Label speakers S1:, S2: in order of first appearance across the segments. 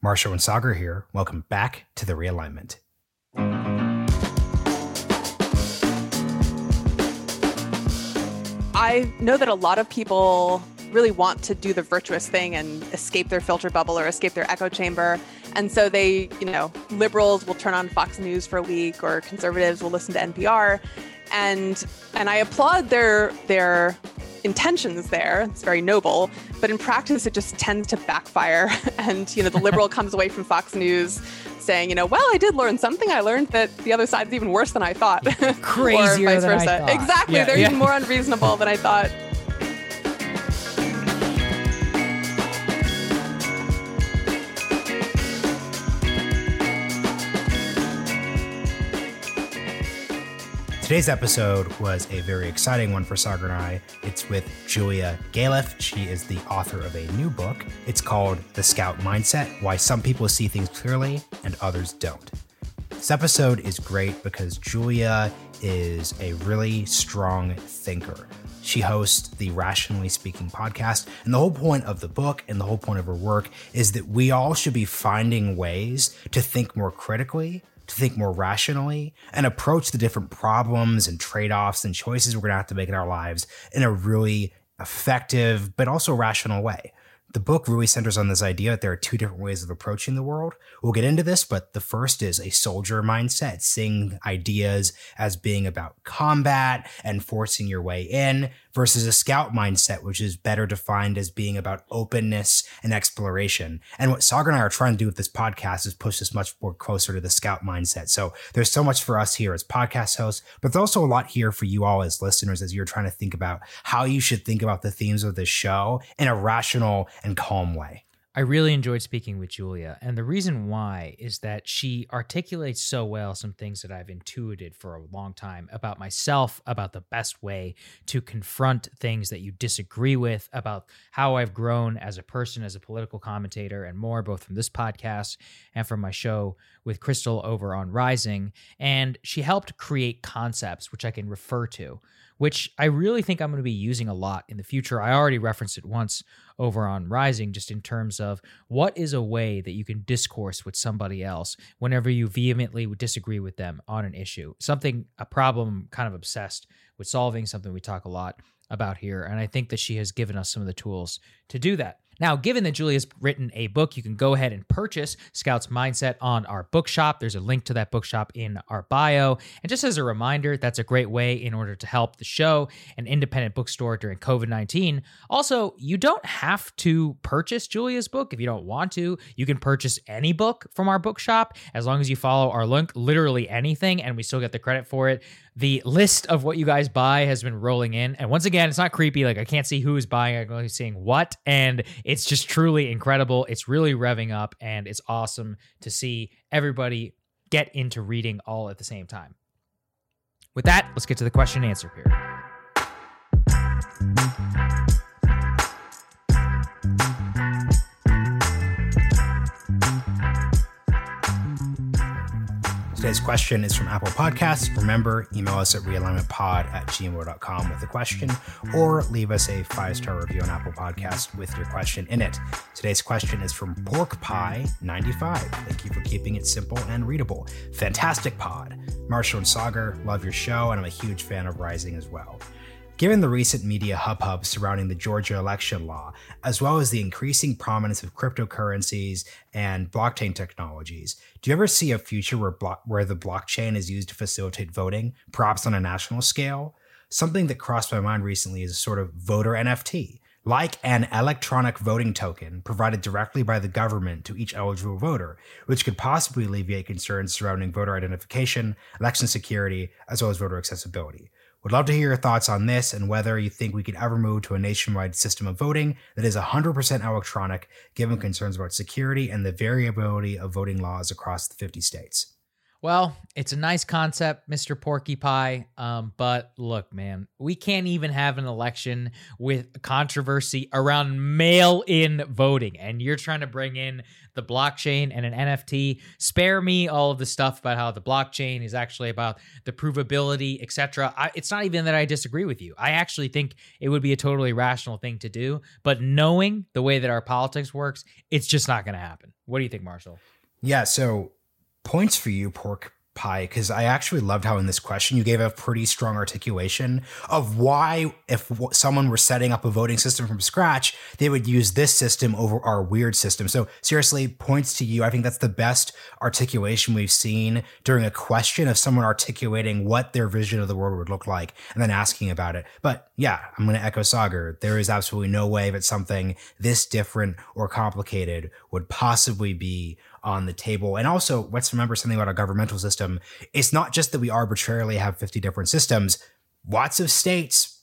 S1: Marshall and Saagar here. Welcome back to the realignment.
S2: I know that a lot of people really want to do the virtuous thing and escape their filter bubble or escape their echo chamber. And so they, you know, liberals will turn on Fox News for a week or conservatives will listen to NPR. And and I applaud their their intentions there. It's very noble, but in practice it just tends to backfire and you know the liberal comes away from Fox News saying, you know, well, I did learn something. I learned that the other side's even worse than I thought.
S3: Crazier
S2: or vice
S3: than I
S2: versa.
S3: thought.
S2: Exactly.
S3: Yeah,
S2: They're
S3: yeah.
S2: even more unreasonable than I thought.
S1: Today's episode was a very exciting one for Saagar and I. It's with Julia Galef. She is the author of a new book. It's called The Scout Mindset Why Some People See Things Clearly and Others Don't. This episode is great because Julia is a really strong thinker. She hosts the Rationally Speaking podcast, and the whole point of the book and the whole point of her work is that we all should be finding ways to think more critically, to think more rationally, and approach the different problems and trade offs and choices we're going to have to make in our lives in a really effective but also rational way. The book really centers on this idea that there are two different ways of approaching the world. We'll get into this, but the first is a soldier mindset, seeing ideas as being about combat and forcing your way in, versus a scout mindset, which is better defined as being about openness and exploration. And what Saagar and I are trying to do with this podcast is push this much more closer to the scout mindset. So there's so much for us here as podcast hosts, but there's also a lot here for you all as listeners as you're trying to think about how you should think about the themes of this show in a rational and calm way.
S3: I really enjoyed speaking with Julia. And the reason why is that she articulates so well some things that I've intuited for a long time about myself, about the best way to confront things that you disagree with, about how I've grown as a person, as a political commentator, and more, both from this podcast and from my show with Crystal over on Rising. And she helped create concepts which I can refer to which I really think I'm going to be using a lot in the future. I already referenced it once over on Rising, just in terms of what is a way that you can discourse with somebody else whenever you vehemently disagree with them on an issue. Something, a problem, kind of obsessed with solving, something we talk a lot about here. And I think that she has given us some of the tools to do that. Now, given that Julia's written a book, you can go ahead and purchase Scout's Mindset on our bookshop. There's a link to that bookshop in our bio. And just as a reminder, that's a great way in order to help the show, an independent bookstore during COVID 19. Also, you don't have to purchase Julia's book if you don't want to. You can purchase any book from our bookshop as long as you follow our link, literally anything, and we still get the credit for it. The list of what you guys buy has been rolling in. And once again, it's not creepy. Like I can't see who is buying, I'm only seeing what. And it's just truly incredible. It's really revving up and it's awesome to see everybody get into reading all at the same time. With that, let's get to the question and answer period.
S1: Today's question is from Apple Podcasts. Remember, email us at realignmentpod at gmail.com with a question or leave us a five star review on Apple Podcast with your question in it. Today's question is from Pork Pie 95. Thank you for keeping it simple and readable. Fantastic pod. Marshall and Saagar, love your show, and I'm a huge fan of Rising as well. Given the recent media hubbub surrounding the Georgia election law, as well as the increasing prominence of cryptocurrencies and blockchain technologies, do you ever see a future where, blo- where the blockchain is used to facilitate voting, perhaps on a national scale? Something that crossed my mind recently is a sort of voter NFT, like an electronic voting token provided directly by the government to each eligible voter, which could possibly alleviate concerns surrounding voter identification, election security, as well as voter accessibility. Would love to hear your thoughts on this and whether you think we could ever move to a nationwide system of voting that is 100% electronic, given concerns about security and the variability of voting laws across the 50 states.
S3: Well, it's a nice concept, Mr. Porky Pie. Um, but look, man, we can't even have an election with controversy around mail in voting. And you're trying to bring in the blockchain and an NFT. Spare me all of the stuff about how the blockchain is actually about the provability, etc. It's not even that I disagree with you. I actually think it would be a totally rational thing to do. But knowing the way that our politics works, it's just not going to happen. What do you think, Marshall?
S1: Yeah. So points for you, Pork Pie, because I actually loved how in this question you gave a pretty strong articulation of why, if someone were setting up a voting system from scratch, they would use this system over our weird system. So, seriously, points to you. I think that's the best articulation we've seen during a question of someone articulating what their vision of the world would look like and then asking about it. But yeah, I'm going to echo Saagar. There is absolutely no way that something this different or complicated would possibly be on the table. And also, let's remember something about our governmental system. It's not just that we arbitrarily have 50 different systems. Lots of states,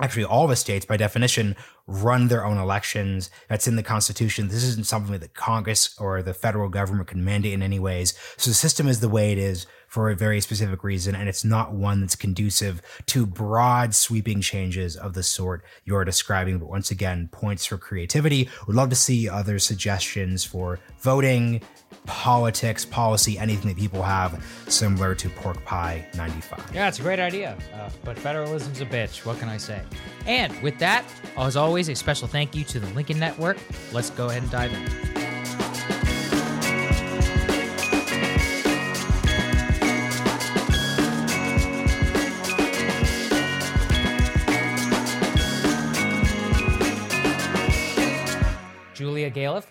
S1: actually all the states by definition, run their own elections. That's in the Constitution. This isn't something that Congress or the federal government can mandate in any ways. So the system is the way it is for a very specific reason, and it's not one that's conducive to broad, sweeping changes of the sort you're describing. But once again, points for creativity. Would love to see other suggestions for voting, politics, policy, anything that people have similar to Pork Pie 95.
S3: Yeah, it's a great idea. Uh, but federalism's a bitch. What can I say? And with that, as always, a special thank you to the Lincoln Network. Let's go ahead and dive in.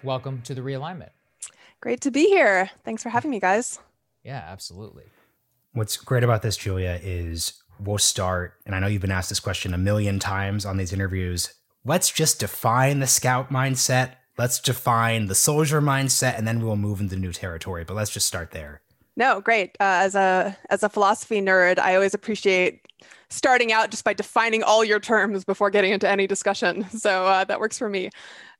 S3: Welcome to the realignment.
S2: Great to be here. Thanks for having me, guys.
S3: Yeah, absolutely.
S1: What's great about this, Julia, is we'll start, and I know you've been asked this question a million times on these interviews. Let's just define the scout mindset. Let's define the soldier mindset, and then we'll move into new territory. But let's just start there.
S2: No, great. Uh, as a as a philosophy nerd, I always appreciate starting out just by defining all your terms before getting into any discussion. So uh, that works for me.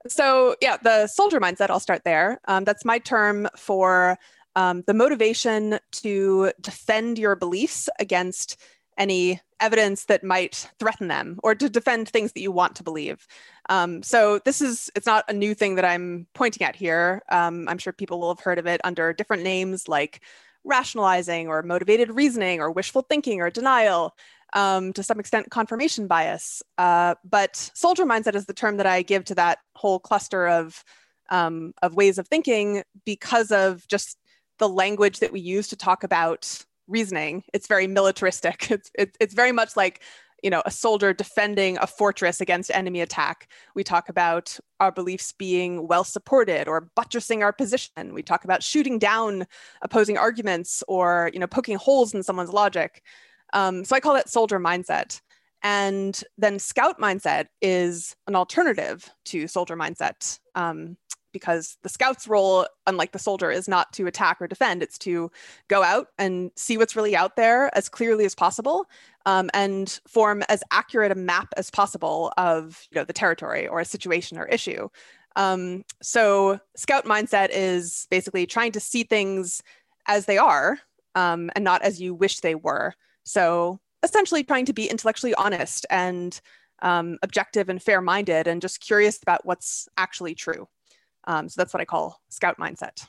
S2: So, yeah, the soldier mindset, I'll start there. Um, that's my term for um, the motivation to defend your beliefs against any evidence that might threaten them or to defend things that you want to believe. Um, so this is, it's not a new thing that I'm pointing at here. Um, I'm sure people will have heard of it under different names like rationalizing or motivated reasoning or wishful thinking or denial um, to some extent confirmation bias. Uh, but soldier mindset is the term that I give to that whole cluster of um, of ways of thinking because of just the language that we use to talk about reasoning. It's very militaristic. It's it's, it's very much like you know a soldier defending a fortress against enemy attack. We talk about our beliefs being well supported or buttressing our position. We talk about shooting down opposing arguments or you know poking holes in someone's logic. Um, so I call that soldier mindset. And then scout mindset is an alternative to soldier mindset um, because the scout's role, unlike the soldier, is not to attack or defend. It's to go out and see what's really out there as clearly as possible um, and form as accurate a map as possible of you know, the territory or a situation or issue. Um, so scout mindset is basically trying to see things as they are um, and not as you wish they were. So essentially trying to be intellectually honest and um, objective and fair minded and just curious about what's actually true. Um, so that's what I call scout mindset.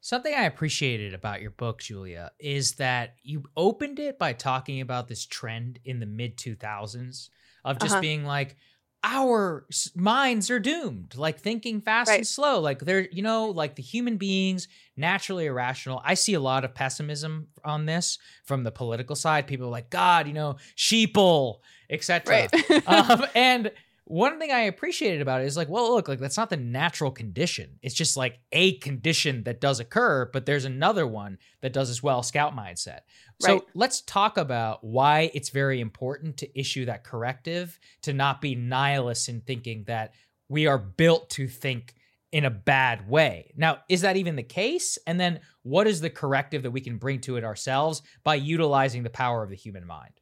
S3: Something I appreciated about your book, Julia, is that you opened it by talking about this trend in the mid 2000s of just uh-huh. being like, our minds are doomed like thinking fast right. and slow like they're you know like the human beings naturally irrational i see a lot of pessimism on this from the political side people are like god you know sheeple etc right. um, and one thing I appreciated about it is like, well, look, like that's not the natural condition. It's just like a condition that does occur, but there's another one that does as well, scout mindset. Right. So let's talk about why it's very important to issue that corrective, to not be nihilist in thinking that we are built to think in a bad way. Now, is that even the case? And then what is the corrective that we can bring to it ourselves by utilizing the power of the human mind?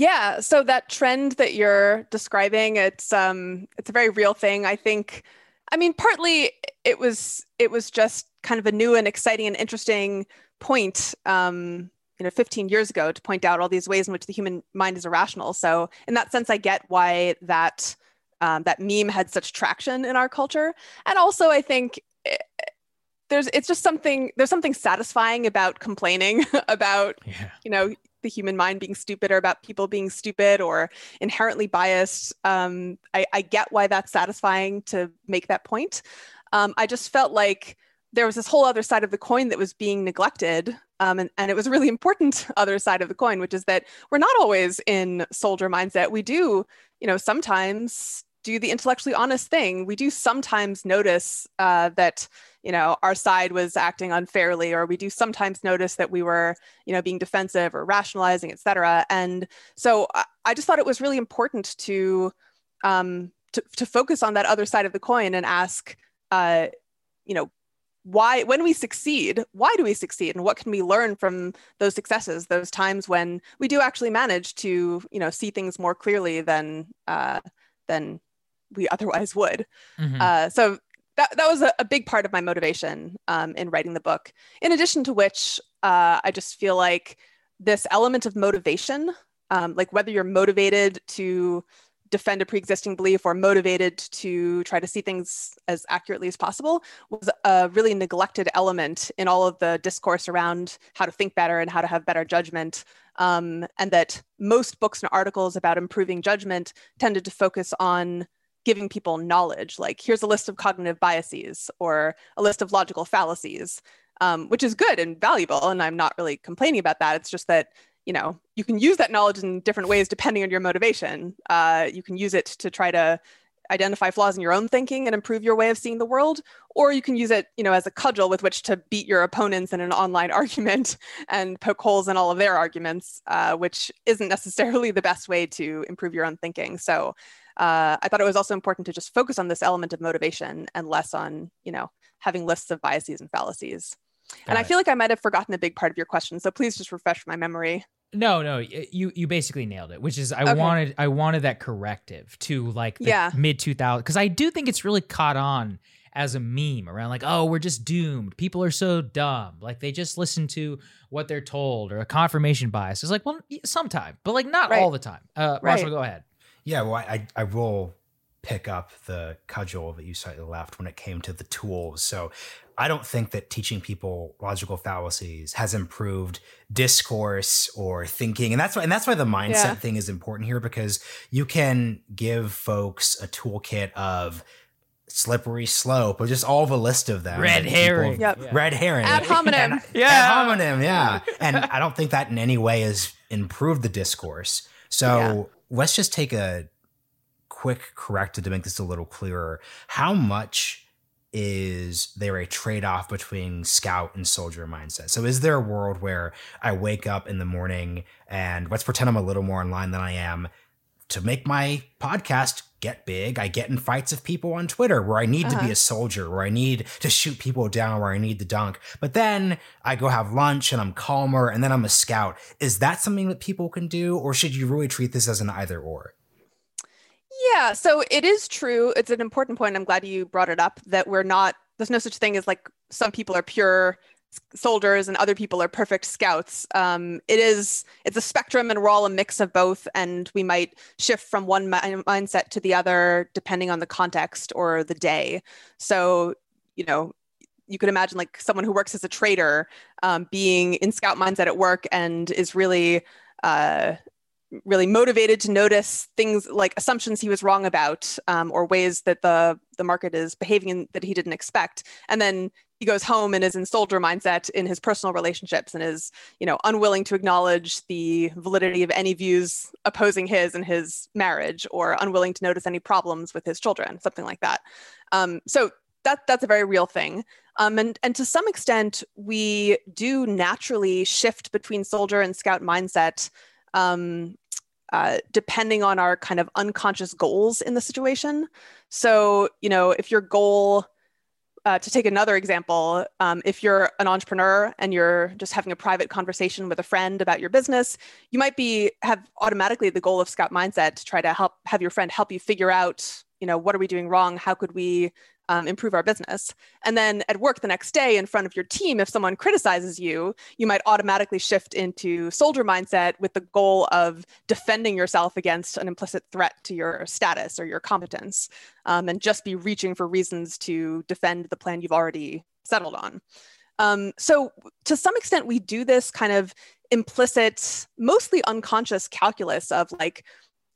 S2: Yeah, so that trend that you're describing, it's um it's a very real thing. I think I mean partly it was it was just kind of a new and exciting and interesting point um, you know 15 years ago to point out all these ways in which the human mind is irrational so in that sense i get why that um, that meme had such traction in our culture and also i think it, eh, there's it's just something there's something satisfying about complaining about yeah. you know the human mind being stupid or about people being stupid or inherently biased um, I, I, get why that's satisfying to make that point. Um, i just felt like there was this whole other side of the coin that was being neglected um, and, and it was a really important other side of the coin which is that we're not always in soldier mindset. We do you know sometimes do the intellectually honest thing. We do sometimes notice uh, that you know our side was acting unfairly or we do sometimes notice that we were you know being defensive or rationalizing et cetera. And so i just thought it was really important to um, to, to focus on that other side of the coin and ask uh, you know why when we succeed why do we succeed? And what can we learn from those successes those times when we do actually manage to you know see things more clearly than uh, than we otherwise would. Mm-hmm. uh, so that, that was a, a big part of my motivation um, in writing the book. In addition to which uh, i just feel like this element of motivation um, like whether you're motivated to defend a pre-existing belief or motivated to try to see things as accurately as possible was a really neglected element in all of the discourse around how to think better and how to have better judgment. Um, and that most books and articles about improving judgment tended to focus on giving people knowledge like here's a list of cognitive biases or a list of logical fallacies um, which is good and valuable and i'm not really complaining about that. It's just that you know you can use that knowledge in different ways depending on your motivation. Uh, you can use it to try to identify flaws in your own thinking and improve your way of seeing the world or you can use it you know as a cudgel with which to beat your opponents in an online argument and poke holes in all of their arguments uh, which isn't necessarily the best way to improve your own thinking. So uh, i thought it was also important to just focus on this element of motivation and less on you know having lists of biases and fallacies and I feel like I might have forgotten a big part of your question, so please just refresh my memory.
S3: No, no, you you basically nailed it. Which is I okay. wanted I wanted that corrective to like the
S2: yeah.
S3: mid 2000s because I do think it's really caught on as a meme around like oh we're just doomed people are so dumb like they just listen to what they're told or a confirmation bias it's like well sometime but like not right. all the time uh right. Marshall go ahead
S1: yeah well I I will pick up the cudgel that you slightly left when it came to the tools. So I don't think that teaching people logical fallacies has improved discourse or thinking. And that's why and that's why the mindset yeah. thing is important here because you can give folks a toolkit of slippery slope or just all of a list of them.
S3: Red herring.
S1: Yep. Red herring.
S2: Ad hominem.
S1: And, yeah. Ad hominem, yeah. and I don't think that in any way has improved the discourse. So yeah. Let's just take a quick corrected to make this a little clearer. How much is there a trade off between scout and soldier mindset? So, is there a world where I wake up in the morning and let's pretend I'm a little more in line than I am to make my podcast get big? I get in fights with people on Twitter where I need uh-huh. to be uh-huh. a soldier, where I need to shoot people down, where I need the dunk. But then I go have lunch and I'm calmer and then I'm a scout. Is that something that people can do, or should you really treat this as an either or?
S2: Yeah, so it is true. It's an important point. I'm glad you brought it up that we're not, there's no such thing as like some people are pure soldiers and other people are perfect scouts. Um, it is, it's a spectrum and we're all a mix of both. And we might shift from one mi- mindset to the other depending on the context or the day. So, you know, you could imagine like someone who works as a trader um, being in scout mindset at work and is really uh, really motivated to notice things like assumptions he was wrong about um, or ways that the the market is behaving in, that he didn't expect and then he goes home and is in soldier mindset in his personal relationships and is you know unwilling to acknowledge the validity of any views opposing his in his marriage or unwilling to notice any problems with his children something like that um, so that that's a very real thing um, and and to some extent we do naturally shift between soldier and scout mindset um, uh, depending on our kind of unconscious goals in the situation. So, you know, if your goal, uh, to take another example, um, if you're an entrepreneur and you're just having a private conversation with a friend about your business, you might be have automatically the goal of Scout Mindset to try to help have your friend help you figure out, you know, what are we doing wrong? How could we um, improve our business. And then at work the next day, in front of your team, if someone criticizes you, you might automatically shift into soldier mindset with the goal of defending yourself against an implicit threat to your status or your competence, um, and just be reaching for reasons to defend the plan you've already settled on. Um, so, to some extent, we do this kind of implicit, mostly unconscious calculus of like,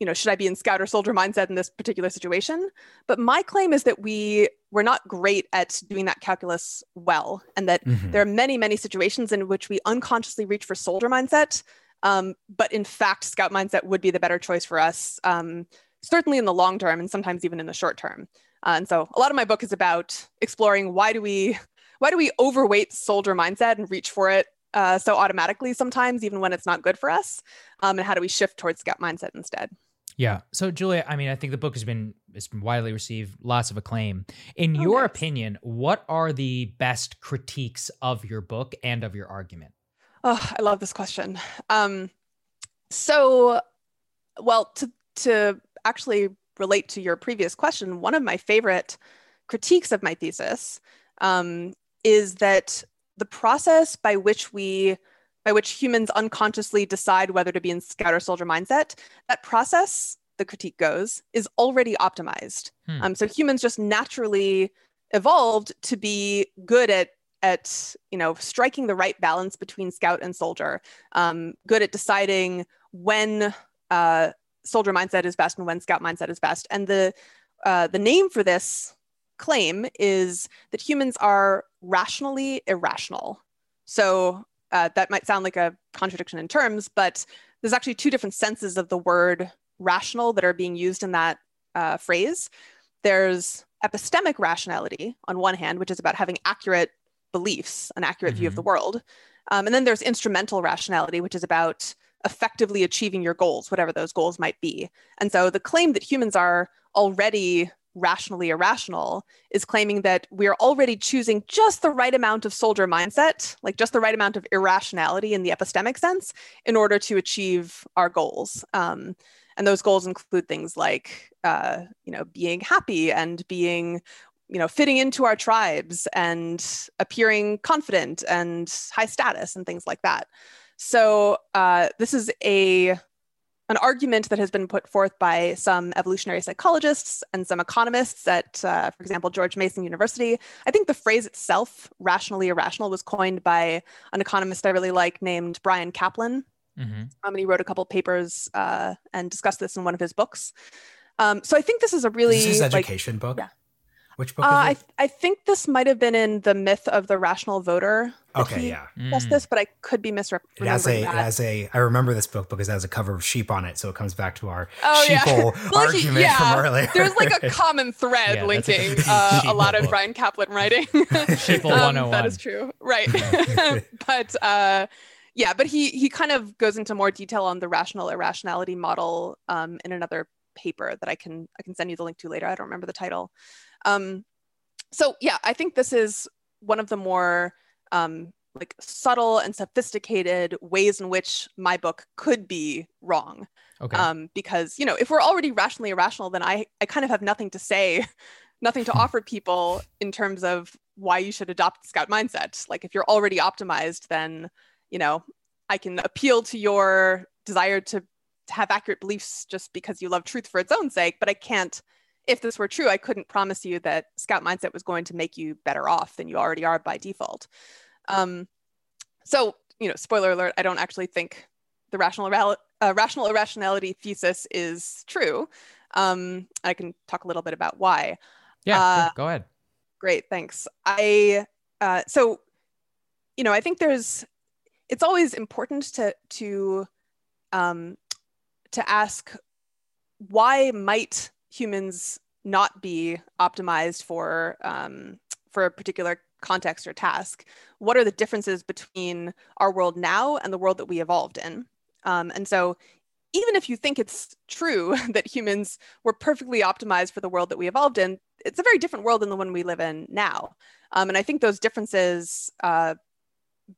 S2: you know, should I be in scout or soldier mindset in this particular situation? But my claim is that we we're not great at doing that calculus well, and that mm-hmm. there are many many situations in which we unconsciously reach for soldier mindset, um, but in fact, scout mindset would be the better choice for us, um, certainly in the long term, and sometimes even in the short term. Uh, and so, a lot of my book is about exploring why do we why do we overweight soldier mindset and reach for it uh, so automatically sometimes, even when it's not good for us? Um, and how do we shift towards scout mindset instead?
S3: Yeah. So Julia, I mean, I think the book has been it's been widely received, lots of acclaim. In oh, your nice. opinion, what are the best critiques of your book and of your argument?
S2: Oh, I love this question. Um, so, well, to to actually relate to your previous question, one of my favorite critiques of my thesis um, is that the process by which we by which humans unconsciously decide whether to be in scout or soldier mindset, that process, the critique goes, is already optimized. Hmm. Um, so humans just naturally evolved to be good at at you know striking the right balance between scout and soldier, um, good at deciding when uh, soldier mindset is best and when scout mindset is best. And the uh, the name for this claim is that humans are rationally irrational. So uh, that might sound like a contradiction in terms, but there's actually two different senses of the word rational that are being used in that uh, phrase. There's epistemic rationality on one hand, which is about having accurate beliefs, an accurate mm-hmm. view of the mm-hmm. world. Um, and then there's instrumental rationality, which is about effectively achieving your goals, whatever those goals might be. And so the claim that humans are already rationally irrational is claiming that we're already choosing just the right amount of soldier mindset, like just the right amount of irrationality in the epistemic sense, in order to achieve our goals. Um, and those goals include things like, uh, you know, being happy and being, you know, fitting into our tribes and appearing confident and high status and things like that. So uh, this is a an argument that has been put forth by some evolutionary psychologists and some economists at, uh, for example, George Mason University. I think the phrase itself, rationally irrational, was coined by an economist I really like named Bryan Caplan. Mm-hmm. Um, and he wrote a couple papers uh, and discussed this in one of his books. Um, so I think this is a really this
S1: is his education like, book.
S2: Yeah.
S1: Which book?
S2: Uh, I I think this might have been in the myth of the rational voter.
S1: Okay, yeah.
S2: That's mm. this, but I could be misrepresenting.
S1: It has a
S2: that.
S1: it has a. I remember this book because it has a cover of sheep on it, so it comes back to our oh, sheeple yeah. well, argument yeah. from earlier.
S2: There's like a common thread yeah, linking a, uh, a lot of Bryan Caplan writing.
S3: sheeple um, 101.
S2: That is true, right? but uh, yeah, but he he kind of goes into more detail on the rational irrationality model um, in another paper that I can I can send you the link to later. I don't remember the title. Um, so yeah, I think this is one of the more um, like subtle and sophisticated ways in which my book could be wrong.
S3: Okay.
S2: Um, because you know, if we're already rationally irrational, then I I kind of have nothing to say, nothing to hmm. offer people in terms of why you should adopt the scout mindset. Like if you're already optimized, then you know I can appeal to your desire to, to have accurate beliefs just because you love truth for its own sake, but I can't if this were true, I couldn't promise you that Scout Mindset was going to make you better off than you already are by default. Um, so, you know, spoiler alert, I don't actually think the rational, uh, rational irrationality thesis is true. Um, I can talk a little bit about why.
S3: Yeah, uh, go ahead.
S2: Great, thanks. I uh, so, you know, I think there's. It's always important to to um, to ask why might humans not be optimized for um, for a particular context or task what are the differences between our world now and the world that we evolved in? Um, and so even if you think it's true that humans were perfectly optimized for the world that we evolved in it's a very different world than the one we live in now. Um, and i think those differences uh,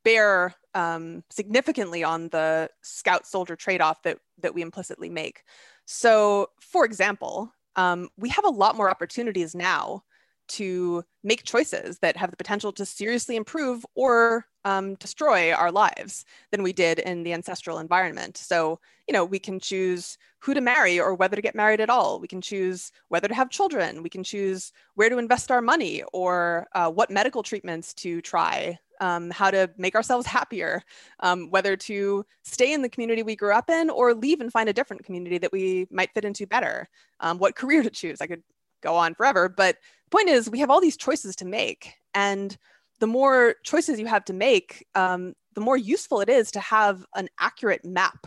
S2: bear um, significantly on the scout soldier trade-off that that we implicitly make. So for example um, we have a lot more opportunities now to make choices that have the potential to seriously improve or um, destroy our lives than we did in the ancestral environment. So, you know, we can choose who to marry or whether to get married at all. We can choose whether to have children. We can choose where to invest our money or uh, what medical treatments to try, um, how to make ourselves happier, um, whether to stay in the community we grew up in or leave and find a different community that we might fit into better, um, what career to choose. I could go on forever, but the point is, we have all these choices to make. And the more choices you have to make, um, the more useful it is to have an accurate map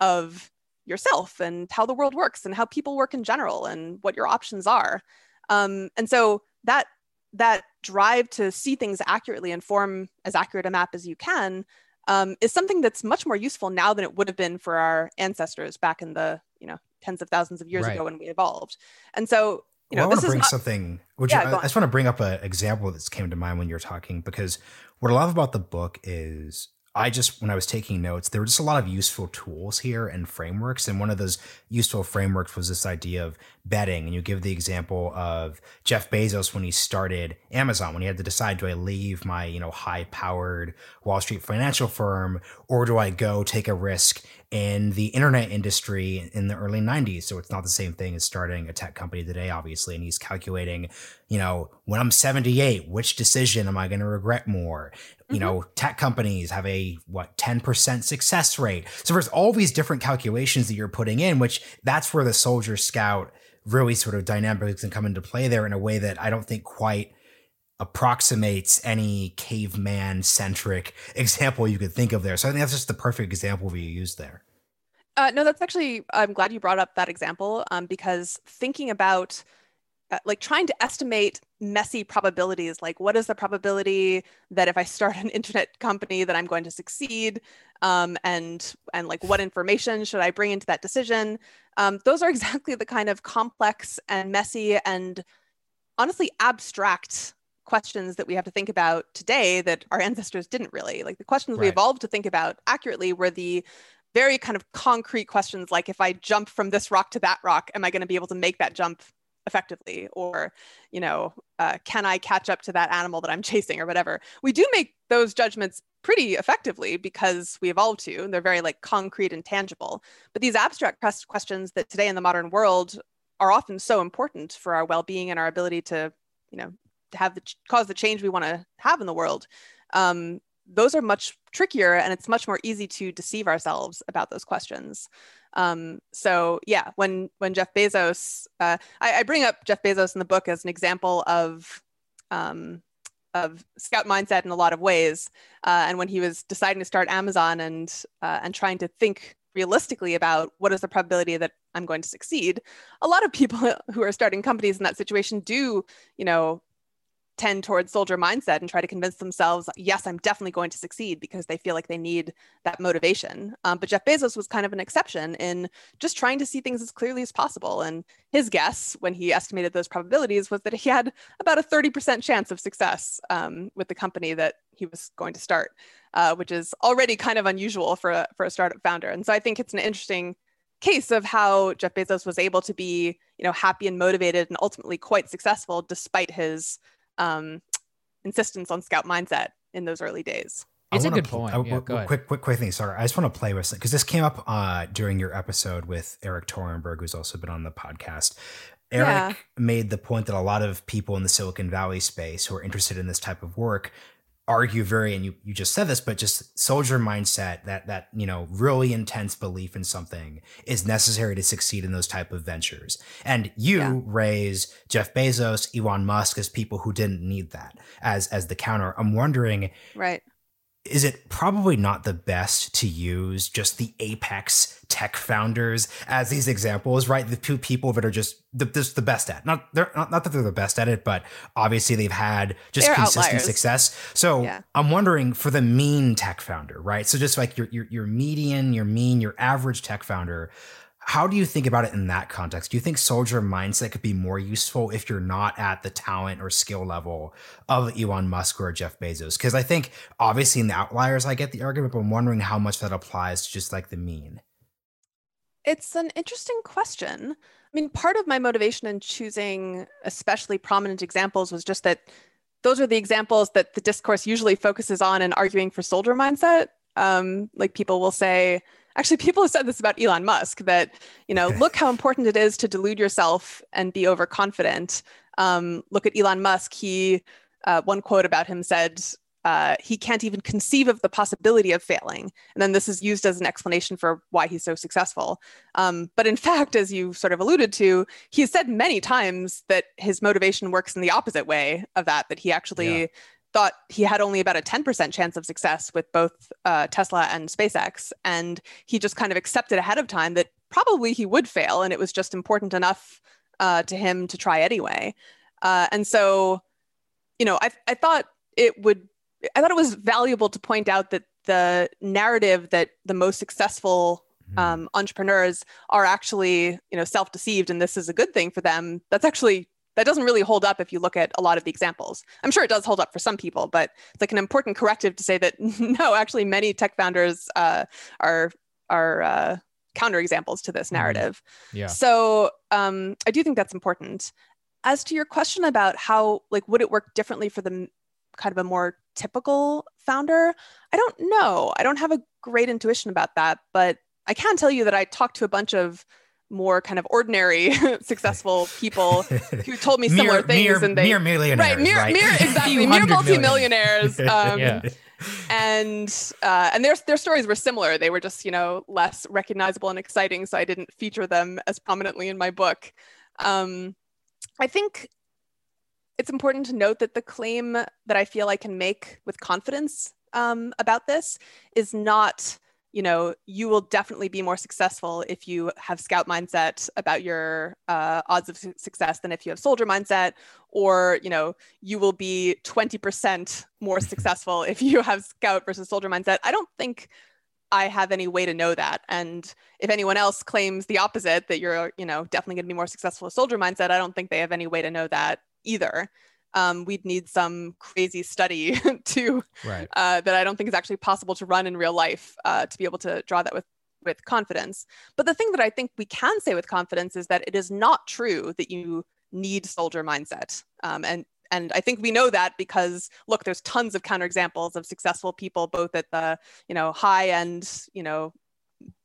S2: of yourself and how the world works and how people work in general and what your options are. Um, and so that that drive to see things accurately and form as accurate a map as you can um, is something that's much more useful now than it would have been for our ancestors back in the you know tens of thousands of years right. ago when we evolved. And so you know,
S1: well, I want to bring not, something. Which yeah, I, I just want to bring up an example that came to mind when you're talking because what I love about the book is I just, when I was taking notes, there were just a lot of useful tools here and frameworks. And one of those useful frameworks was this idea of betting. And you give the example of Jeff Bezos when he started Amazon, when he had to decide, do I leave my, you know, high powered Wall Street financial firm or do I go take a risk in the internet industry in the early 90s. So it's not the same thing as starting a tech company today, obviously. And he's calculating, you know, when I'm 78, which decision am I going to regret more? Mm-hmm. You know, tech companies have a what 10% success rate. So there's all these different calculations that you're putting in, which that's where the soldier scout really sort of dynamics can come into play there in a way that I don't think quite approximates any caveman centric example you could think of there. So I think that's just the perfect example we used there.
S2: Uh, no, that's actually, I'm glad you brought up that example um, because thinking about uh, like trying to estimate messy probabilities, like what is the probability that if I start an internet company that I'm going to succeed, um, and and like what information should I bring into that decision? Um, those are exactly the kind of complex and messy and honestly abstract questions that we have to think about today that our ancestors didn't really. Like the questions right. we evolved to think about accurately were the very kind of concrete questions like if I jump from this rock to that rock, am I going to be able to make that jump effectively? Or, you know, uh, can I catch up to that animal that I'm chasing or whatever? We do make those judgments pretty effectively because we evolved to, and they're very like concrete and tangible. But these abstract questions that today in the modern world are often so important for our well-being and our ability to, you know, have the cause the change we want to have in the world um, those are much trickier and it's much more easy to deceive ourselves about those questions. Um, so yeah when when jeff bezos uh, I, I, bring up jeff bezos in the book as an example of um, of scout mindset in a lot of ways uh, and when he was deciding to start amazon and uh, and trying to think realistically about what is the probability that i'm going to succeed a lot of people who are starting companies in that situation do you know tend towards soldier mindset and try to convince themselves, yes, I'm definitely going to succeed because they feel like they need that motivation. Um, but Jeff Bezos was kind of an exception in just trying to see things as clearly as possible. And his guess when he estimated those probabilities was that he had about a 30% chance of success um, with the company that he was going to start, uh, which is already kind of unusual for a, for a startup founder. And so I think it's an interesting case of how Jeff Bezos was able to be, you know, happy and motivated and ultimately quite successful despite his um, insistence on scout mindset in those early days.
S3: It's a good point.
S1: Uh,
S3: yeah,
S1: quick, quick, quick thing. Sorry, I just want to play with it because this came up uh, during your episode with Erik Torenberg, who's also been on the podcast. Erik yeah. made the point that a lot of people in the Silicon Valley space who are interested in this type of work argue very and you you just said this but just soldier mindset that that you know really intense belief in something is necessary to succeed in those type of ventures. And you yeah. raise jeff bezos elon musk as people who didn't need that as as the counter. I'm wondering
S2: right
S1: is it probably not the best to use just the apex tech founders as these examples right the two people that are just the, just the best at not they're not, not that they're the best at it but obviously they've had just they're consistent outliers. success so yeah. i'm wondering for the mean tech founder right so just like your, your your median your mean your average tech founder how do you think about it in that context? Do you think soldier mindset could be more useful if you're not at the talent or skill level of Elon Musk or Jeff Bezos? Because I think obviously in the outliers, I get the argument, but I'm wondering how much that applies to just like the mean.
S2: It's an interesting question. I mean, part of my motivation in choosing especially prominent examples was just that those are the examples that the discourse usually focuses on in arguing for soldier mindset. Um, like people will say, actually, people have said this about Elon Musk that, you know, look how important it is to delude yourself and be overconfident. Um, look at Elon Musk. He, uh, one quote about him said, uh, he can't even conceive of the possibility of failing. And then this is used as an explanation for why he's so successful. Um, but in fact, as you sort of alluded to, he has said many times that his motivation works in the opposite way of that, that he actually yeah. Thought he had only about a 10% chance of success with both uh, Tesla and SpaceX. And he just kind of accepted ahead of time that probably he would fail. And it was just important enough uh, to him to try anyway. Uh, and so, you know, I, I thought it would I thought it was valuable to point out that the narrative that the most successful mm-hmm. um, entrepreneurs are actually, you know, self-deceived, and this is a good thing for them. That's actually that doesn't really hold up if you look at a lot of the examples. I'm sure it does hold up for some people, but it's like an important corrective to say that no, actually, many tech founders uh, are are uh, counterexamples to this mm-hmm. narrative.
S3: Yeah.
S2: So um, I do think that's important. As to your question about how, like, would it work differently for the kind of a more typical founder? I don't know. I don't have a great intuition about that, but I can tell you that I talked to a bunch of more kind of ordinary successful people who told me similar mere, things
S1: mere,
S2: and they
S1: mere millionaires
S2: right mere,
S1: right?
S2: mere exactly mere multimillionaires um, yeah. and uh, and their their stories were similar they were just you know less recognizable and exciting so I didn't feature them as prominently in my book um, I think it's important to note that the claim that I feel I can make with confidence um, about this is not, you know, you will definitely be more successful if you have scout mindset about your uh, odds of su- success than if you have soldier mindset, or, you know, you will be 20% more successful if you have scout versus soldier mindset. I don't think I have any way to know that. And if anyone else claims the opposite, that you're, you know, definitely going to be more successful with soldier mindset, I don't think they have any way to know that either. Um, we'd need some crazy study to right. uh, that I don't think is actually possible to run in real life uh, to be able to draw that with with confidence. But the thing that I think we can say with confidence is that it is not true that you need soldier mindset. Um, and and I think we know that because look, there's tons of counterexamples of successful people, both at the you know high end, you know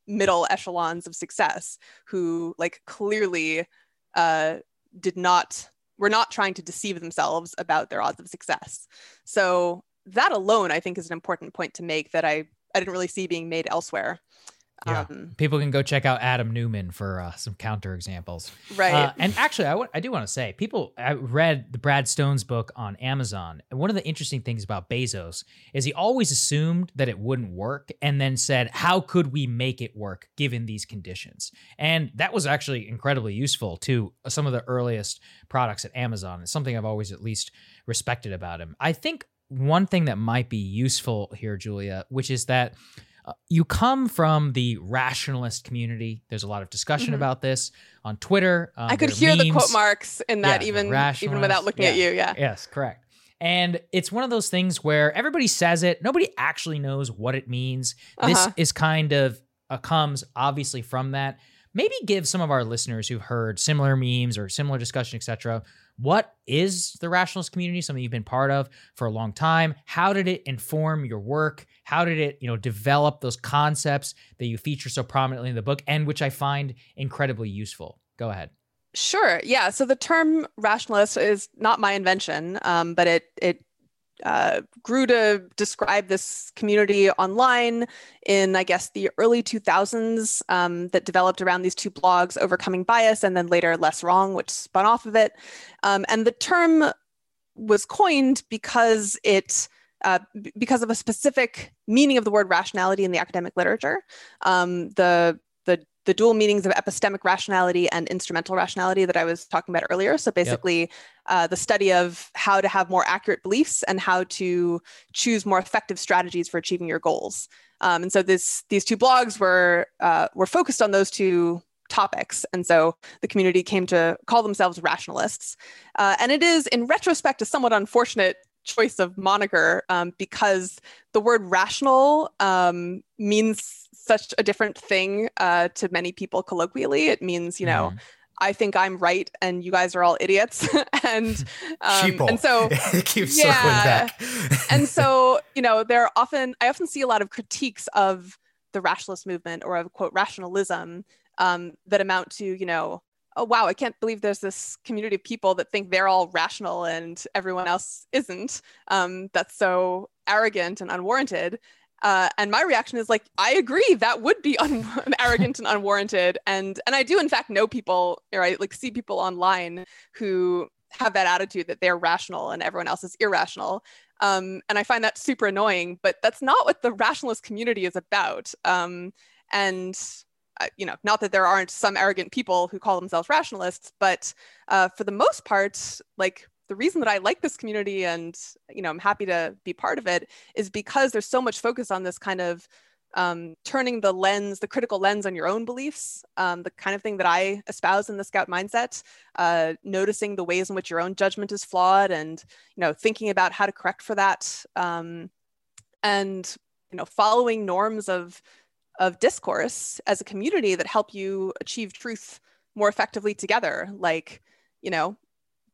S2: middle echelons of success, who like clearly uh, did not were not trying to deceive themselves about their odds of success. So that alone, I think, is an important point to make that I, I didn't really see being made elsewhere.
S3: Yeah. Um, People can go check out Adam Neumann for uh, some counter examples.
S2: Right.
S3: Uh, and actually, I, w- I do want to say, people, I read the Brad Stone's book on Amazon. And one of the interesting things about Bezos is he always assumed that it wouldn't work and then said, how could we make it work given these conditions? And that was actually incredibly useful to some of the earliest products at Amazon. It's something I've always at least respected about him. I think one thing that might be useful here, Julia, which is that uh, you come from the rationalist community. There's a lot of discussion mm-hmm. about this on Twitter.
S2: Um, I could hear the quote marks in that yeah, even even without looking
S3: yeah.
S2: at you. Yeah.
S3: Yes, correct. And it's one of those things where everybody says it, nobody actually knows what it means. Uh-huh. This is kind of uh, comes obviously from that. Maybe give some of our listeners who've heard similar memes or similar discussion, etc., what is the rationalist community? Something you've been part of for a long time. How did it inform your work? How did it, you know, develop those concepts that you feature so prominently in the book, and which I find incredibly useful? Go ahead.
S2: Sure. Yeah. So the term rationalist is not my invention, um, but it it uh, grew to describe this community online in, I guess, the early 2000s um, that developed around these two blogs, Overcoming Bias and then later Less Wrong, which spun off of it. Um, and the term was coined because it uh, because of a specific meaning of the word rationality in the academic literature. Um, the the the dual meanings of epistemic rationality and instrumental rationality that I was talking about earlier. So basically, yep. uh, the study of how to have more accurate beliefs and how to choose more effective strategies for achieving your goals. Um, and so this these two blogs were uh, were focused on those two topics. And so the community came to call themselves rationalists. Uh, and it is, in retrospect, a somewhat unfortunate choice of moniker um, because the word rational um, means such a different thing uh, to many people colloquially. It means, you know, mm. I think I'm right and you guys are all idiots. and um, and so
S1: it keeps yeah.
S2: and so, you know, there are often I often see a lot of critiques of the rationalist movement or of quote rationalism um, that amount to, you know, oh wow, I can't believe there's this community of people that think they're all rational and everyone else isn't. Um, that's so arrogant and unwarranted. Uh, and my reaction is like, I agree, that would be un- arrogant and unwarranted. And and I do in fact know people, or I like see people online who have that attitude that they're rational and everyone else is irrational. Um, and I find that super annoying. But that's not what the rationalist community is about. Um, and uh, you know, not that there aren't some arrogant people who call themselves rationalists, but uh, for the most part, like the reason that I like this community and you know I'm happy to be part of it is because there's so much focus on this kind of um, turning the lens, the critical lens on your own beliefs, um, the kind of thing that I espouse in the Scout mindset, uh, noticing the ways in which your own judgment is flawed, and you know thinking about how to correct for that, um, and you know following norms of of discourse as a community that help you achieve truth more effectively together, like you know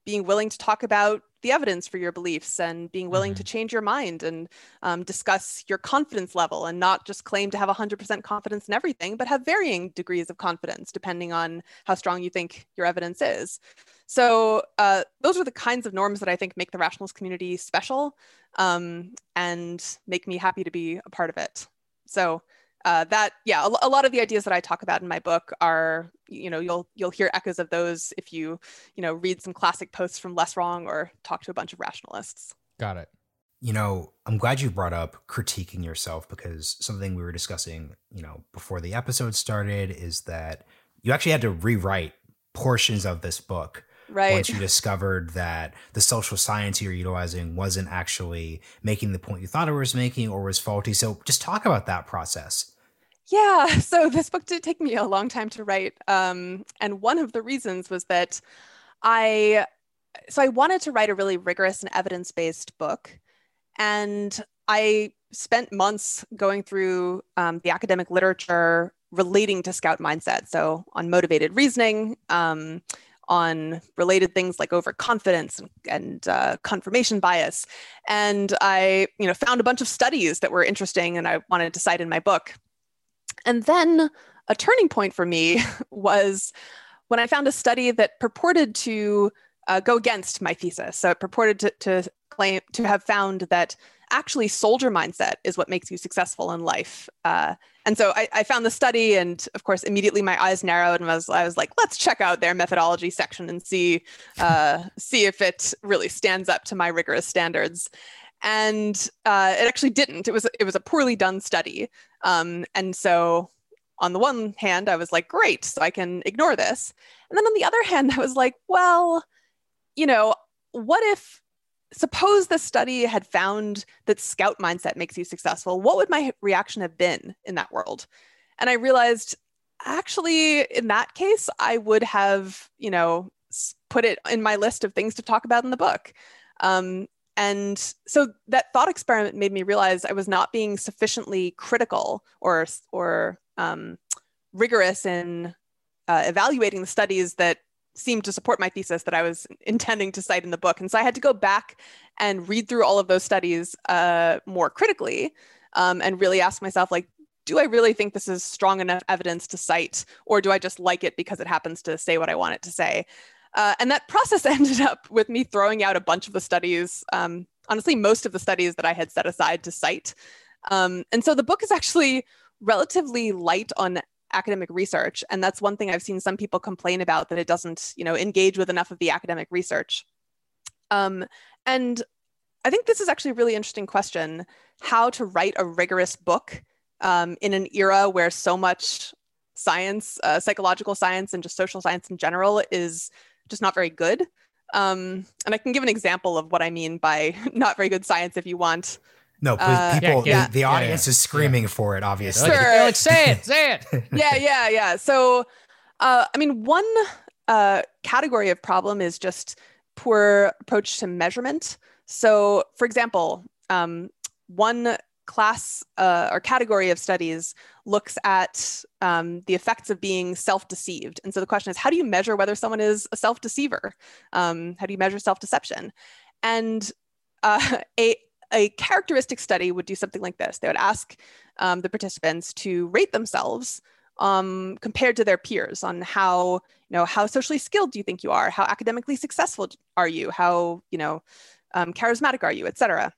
S2: being willing to talk about the evidence for your beliefs and being willing mm-hmm. to change your mind and um, discuss your confidence level and not just claim to have 100% confidence in everything, but have varying degrees of confidence depending on how strong you think your evidence is. So, uh, those are the kinds of norms that I think make the rationalist community special um, and make me happy to be a part of it. So, uh, that yeah a, a, lot of the ideas that i talk about in my book are you know you'll you'll hear echoes of those if you you know read some classic posts from LessWrong or talk to a bunch of rationalists
S3: got it
S1: you know i'm glad you brought up critiquing yourself because something we were discussing you know before the episode started is that you actually had to rewrite portions of this book
S2: right.
S1: once you discovered that the social science you're utilizing wasn't actually making the point you thought it was making or was faulty. So just talk about that process.
S2: Yeah, so this book did take me a long time to write. Um, and one of the reasons was that I, so I wanted to write a really rigorous and evidence based book. And I spent months going through um, the academic literature relating to scout mindset. So on motivated reasoning, um, on related things like overconfidence and, and uh, confirmation bias. And I, you know, found a bunch of studies that were interesting and I wanted to cite in my book. And then a turning point for me was when I found a study that purported to uh, go against my thesis. So it purported to, to claim to have found that actually soldier mindset is what makes you successful in life. Uh, and so I, I, found the study, and of course, immediately my eyes narrowed, and was I was like, let's check out their methodology section and see uh, see if it really stands up to my rigorous standards. And uh, it actually didn't. It was it was a poorly done study. Um, and so on the one hand, I was like, great, so I can ignore this. And then on the other hand, I was like, well, you know, what if suppose the study had found that scout mindset makes you successful, what would my reaction have been in that world? And I realized actually, in that case, I would have, you know, put it in my list of things to talk about in the book. Um, and so that thought experiment made me realize I was not being sufficiently critical or or um, rigorous in uh, evaluating the studies that seemed to support my thesis that I was intending to cite in the book. And so I had to go back and read through all of those studies uh, more critically um, and really ask myself, like, do I really think this is strong enough evidence to cite, or do I just like it because it happens to say what I want it to say? Uh, and that process ended up with me throwing out a bunch of the studies, um, honestly, most of the studies that I had set aside to cite. Um, and so the book is actually relatively light on academic research and that's one thing i've seen some people complain about that it doesn't you know engage with enough of the academic research um, and i think this is actually a really interesting question how to write a rigorous book um, in an era where so much science uh, psychological science and just social science in general is just not very good um, and i can give an example of what i mean by not very good science if you want
S1: no, uh, people, yeah, the, the, audience yeah, yeah. is screaming for it, obviously.
S3: Sure. They're like, say it, say it.
S2: yeah, yeah, yeah. So, uh, I mean, one uh, category of problem is just poor approach to measurement. So, for example, um, one class uh, or category of studies looks at um, the effects of being self-deceived. And so the question is, how do you measure whether someone is a self-deceiver? Um, how do you measure self-deception? And uh, a a characteristic study would do something like this. They would ask um, the participants to rate themselves um, compared to their peers on how you know how socially skilled do you think you are, how academically successful are you, how you know um, charismatic are you, etc.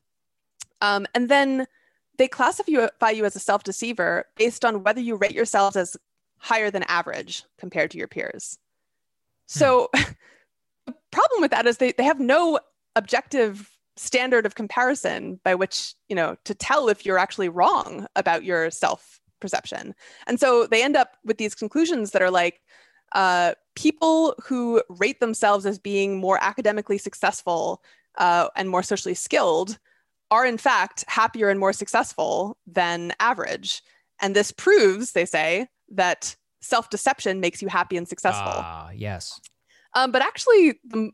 S2: Um, and then they classify you as a self-deceiver based on whether you rate yourselves as higher than average compared to your peers. So hmm. the problem with that is they, they have no objective standard of comparison by which, you know, to tell if you're actually wrong about your self perception. And so they end up with these conclusions that are like, uh, people who rate themselves as being more academically successful uh, and more socially skilled are in fact happier and more successful than average. And this proves, they say, that self deception makes you happy and successful.
S3: Ah, yes.
S2: Um, but actually, the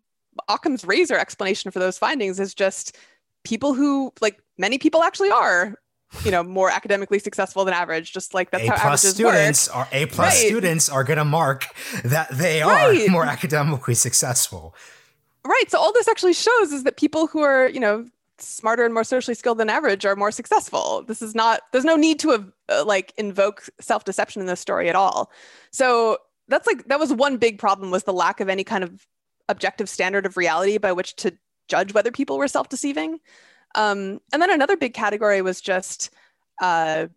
S2: Occam's razor explanation for those findings is just people who, like many people actually are, you know, more academically successful than average. Just like that's
S1: a
S2: how
S1: plus students
S2: work.
S1: are A plus
S2: Right.
S1: students are going to mark that they are
S2: Right.
S1: more academically successful.
S2: Right. So all this actually shows is that people who are, you know, smarter and more socially skilled than average are more successful. This is not. There's no need to uh, like invoke self-deception in this story at all. So that's like that was one big problem was the lack of any kind of objective standard of reality by which to judge whether people were self-deceiving. Um, and then another big category was just uh,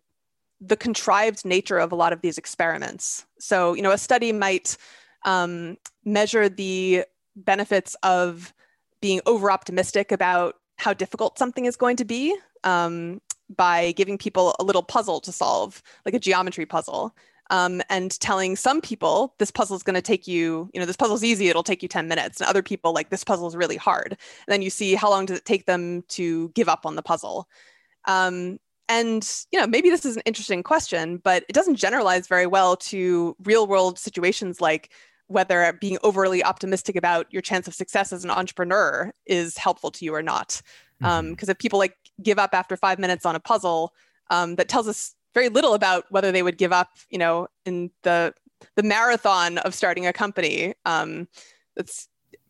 S2: the contrived nature of a lot of these experiments. So you know, a study might um, measure the benefits of being over optimistic about how difficult something is going to be um, by giving people a little puzzle to solve, like a geometry puzzle. Um, and telling some people this puzzle is going to take you, you know, this puzzle's easy, it'll take you 10 minutes. And other people, like, this puzzle is really hard. And then you see how long does it take them to give up on the puzzle. Um, and, you know, maybe this is an interesting question, but it doesn't generalize very well to real world situations like whether being overly optimistic about your chance of success as an entrepreneur is helpful to you or not. Because um,
S1: Mhm.
S2: if people like give up after five minutes on a puzzle, um, that tells us very little about whether they would give up, you know, in the the marathon of starting a company. Um, it's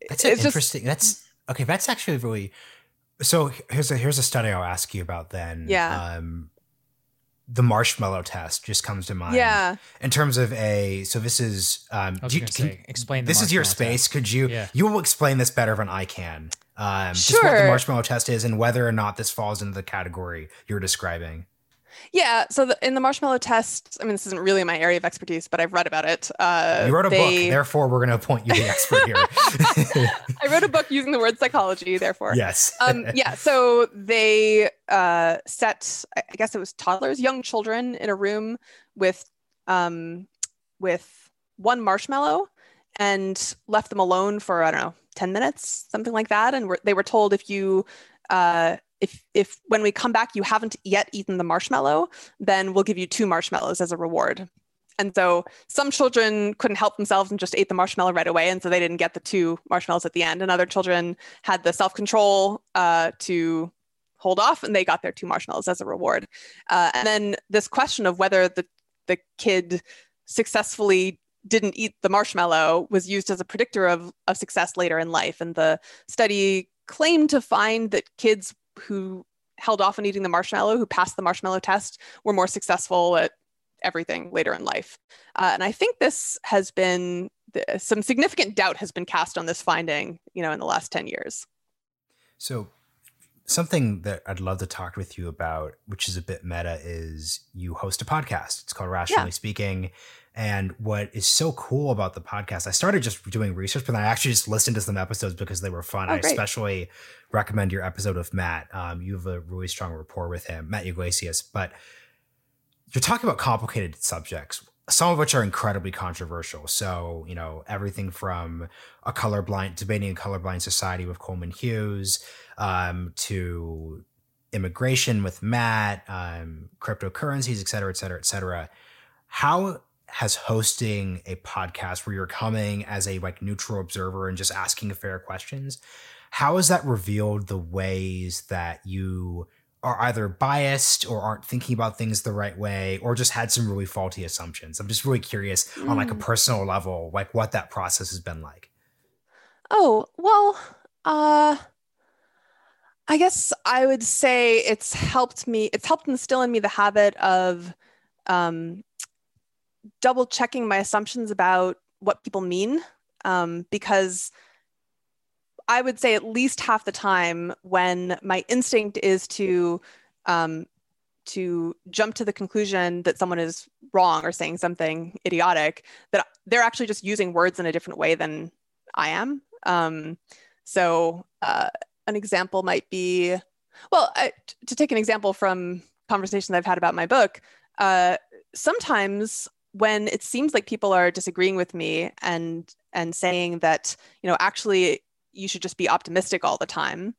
S1: That's
S2: It's just-
S1: interesting. that's okay. That's actually really. So here's a here's a study I'll ask you about then.
S2: Yeah.
S1: Um, the marshmallow test just comes to mind.
S2: yeah,
S1: In terms of a, so this is um, do you-
S3: going
S1: can-
S3: say, explain.
S1: This is your space.
S3: test.
S1: Could you
S3: Yeah.
S1: you will explain this better than I can? Um, Just what the marshmallow test is and whether or not this falls into the category you're describing.
S2: Yeah. So the, in the marshmallow test, I mean, this isn't really my area of expertise, but I've read about it. Uh,
S1: you wrote a
S2: they-
S1: book, therefore we're going to appoint you the expert here.
S2: I wrote a book using the word psychology, therefore.
S1: yes.
S2: um, yeah, so they uh, set, I guess it was toddlers, young children, in a room with um, with one marshmallow, and left them alone for I don't know, ten minutes, something like that. And were, they were told if you uh, if if when we come back you haven't yet eaten the marshmallow, then we'll give you two marshmallows as a reward. And so some children couldn't help themselves and just ate the marshmallow right away, and so they didn't get the two marshmallows at the end. And other children had the self control uh, to hold off, and they got their two marshmallows as a reward. Uh, and then this question of whether the the kid successfully didn't eat the marshmallow was used as a predictor of, of success later in life. And the study claimed to find that kids who held off on eating the marshmallow, who passed the marshmallow test, were more successful at everything later in life. Uh, and I think this has been th- some significant doubt has been cast on this finding, you know, in the last 10 years.
S1: So, something that I'd love to talk with you about, which is a bit meta, is you host a podcast. It's called Rationally Speaking. And what is so cool about the podcast, I started just doing research, but then I actually just listened to some episodes because they were fun.
S2: Oh,
S1: I especially recommend your episode of Matt. Um, you have a really strong rapport with him, Matt Yglesias. But you're talking about complicated subjects, some of which are incredibly controversial. So, you know, everything from a colorblind, debating a colorblind society with Coleman Hughes, um, to immigration with Matt, um, cryptocurrencies, et cetera, et cetera, et cetera. How has hosting a podcast where you're coming as a like neutral observer and just asking fair questions, how has that revealed the ways that you are either biased or aren't thinking about things the right way or just had some really faulty assumptions. I'm just really curious mm. on like a mm. personal level, like what that process has been like.
S2: Oh, well, uh I guess I would say it's helped me, it's helped instill in me the habit of um, double checking my assumptions about what people mean. Um, because I would say at least half the time when my instinct is to um, to jump to the conclusion that someone is wrong or saying something idiotic, that they're actually just using words in a different way than I am. Um, so uh, an example might be, well, I, to take an example from conversations I've had about my book, uh, sometimes when it seems like people are disagreeing with me and and saying that you know actually you should just be optimistic all the time.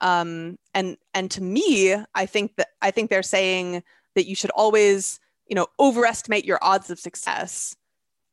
S2: Um, and and to me i think that i think they're saying that you should always you know overestimate your odds of success.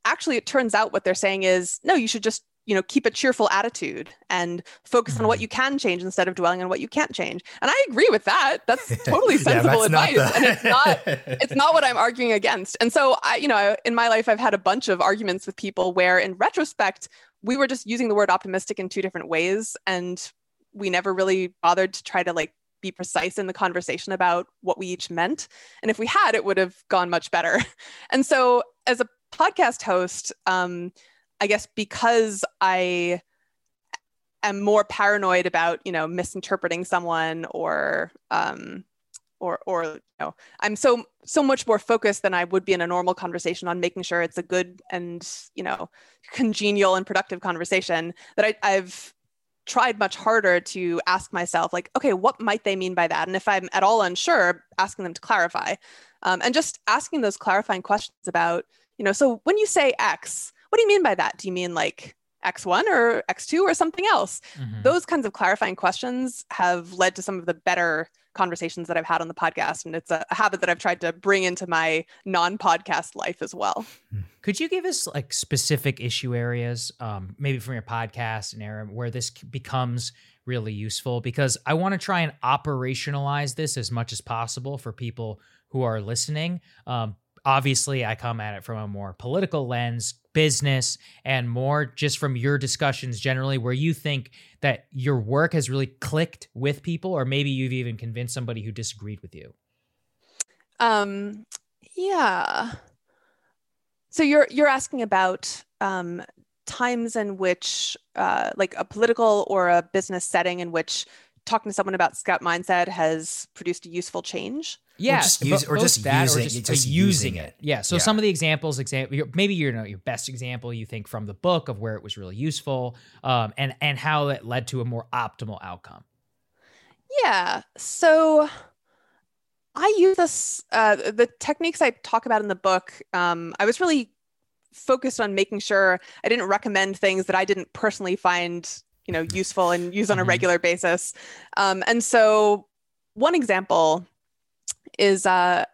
S2: Actually it turns out what they're saying is no you should just you know keep a cheerful attitude and focus on what mm-hmm. you can change instead of dwelling on what you can't change. And i agree with that. That's totally sensible yeah, that's advice. And it's not it's not what i'm arguing against. And so i you know in my life i've had a bunch of arguments with people where in retrospect we were just using the word optimistic in two different ways. And we never really bothered to try to like be precise in the conversation about what we each meant. And if we had it would have gone much better. And so as a podcast host um, I guess because I am more paranoid about you know misinterpreting someone or um, or or you know I'm so so much more focused than I would be in a normal conversation on making sure it's a good and you know congenial and productive conversation that I, I've tried much harder to ask myself like okay what might they mean by that? And if i'm at all unsure asking them to clarify. Um, and just asking those clarifying questions about you know so when you say x what do you mean by that? Do you mean like X1 or X2 or something else? Mm-hmm. Those kinds of clarifying questions have led to some of the better conversations that I've had on the podcast. And it's a, habit that I've tried to bring into my non podcast life as well.
S3: Hmm. Could you give us like specific issue areas, um, maybe from your podcast and area where this becomes really useful? Because I want to try and operationalize this as much as possible for people who are listening. Um, obviously I come at it from a more political lens, business, and more just from your discussions generally, where you think that your work has really clicked with people, or maybe you've even convinced somebody who disagreed with you.
S2: Um, yeah. So you're you're asking about um, times in which, uh, like a political or a business setting in which talking to someone about scout mindset has produced a useful change.
S3: Yeah, or just, use, or just that, using, or just, just using it. Yeah. So yeah. some of the examples, example, maybe you know your best example you think from the book of where it was really useful, um, and and how it led to a more optimal outcome.
S2: Yeah. So I use this uh, the techniques I talk about in the book. Um, I was really focused on making sure I didn't recommend things that I didn't personally find you know useful and use on a mm-hmm. regular basis. Um, and so one example is uh,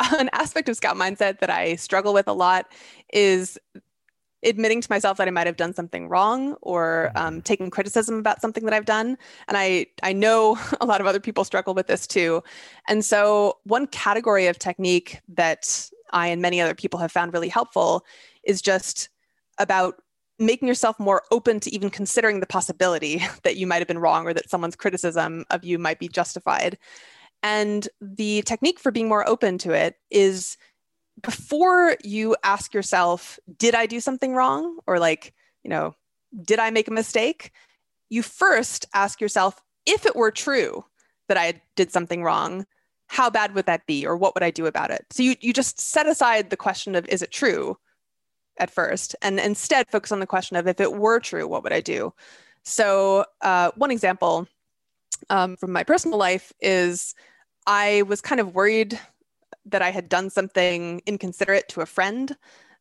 S2: an aspect of scout mindset that I struggle with a lot is admitting to myself that I might have done something wrong or um, mm-hmm. taking criticism about something that I've done. And I, I know a lot of other people struggle with this too. And so, one category of technique that I and many other people have found really helpful is just about making yourself more open to even considering the possibility that you might have been wrong or that someone's criticism of you might be justified. And the technique for being more open to it is before you ask yourself, did I do something wrong? Or like, you know, did I make a mistake? You first ask yourself, if it were true that I did something wrong, how bad would that be? Or what would I do about it? So you, you just set aside the question of, is it true? at first and instead focus on the question of if it were true, what would I do? So, uh, one example um, from my personal life is I was kind of worried that I had done something inconsiderate to a friend.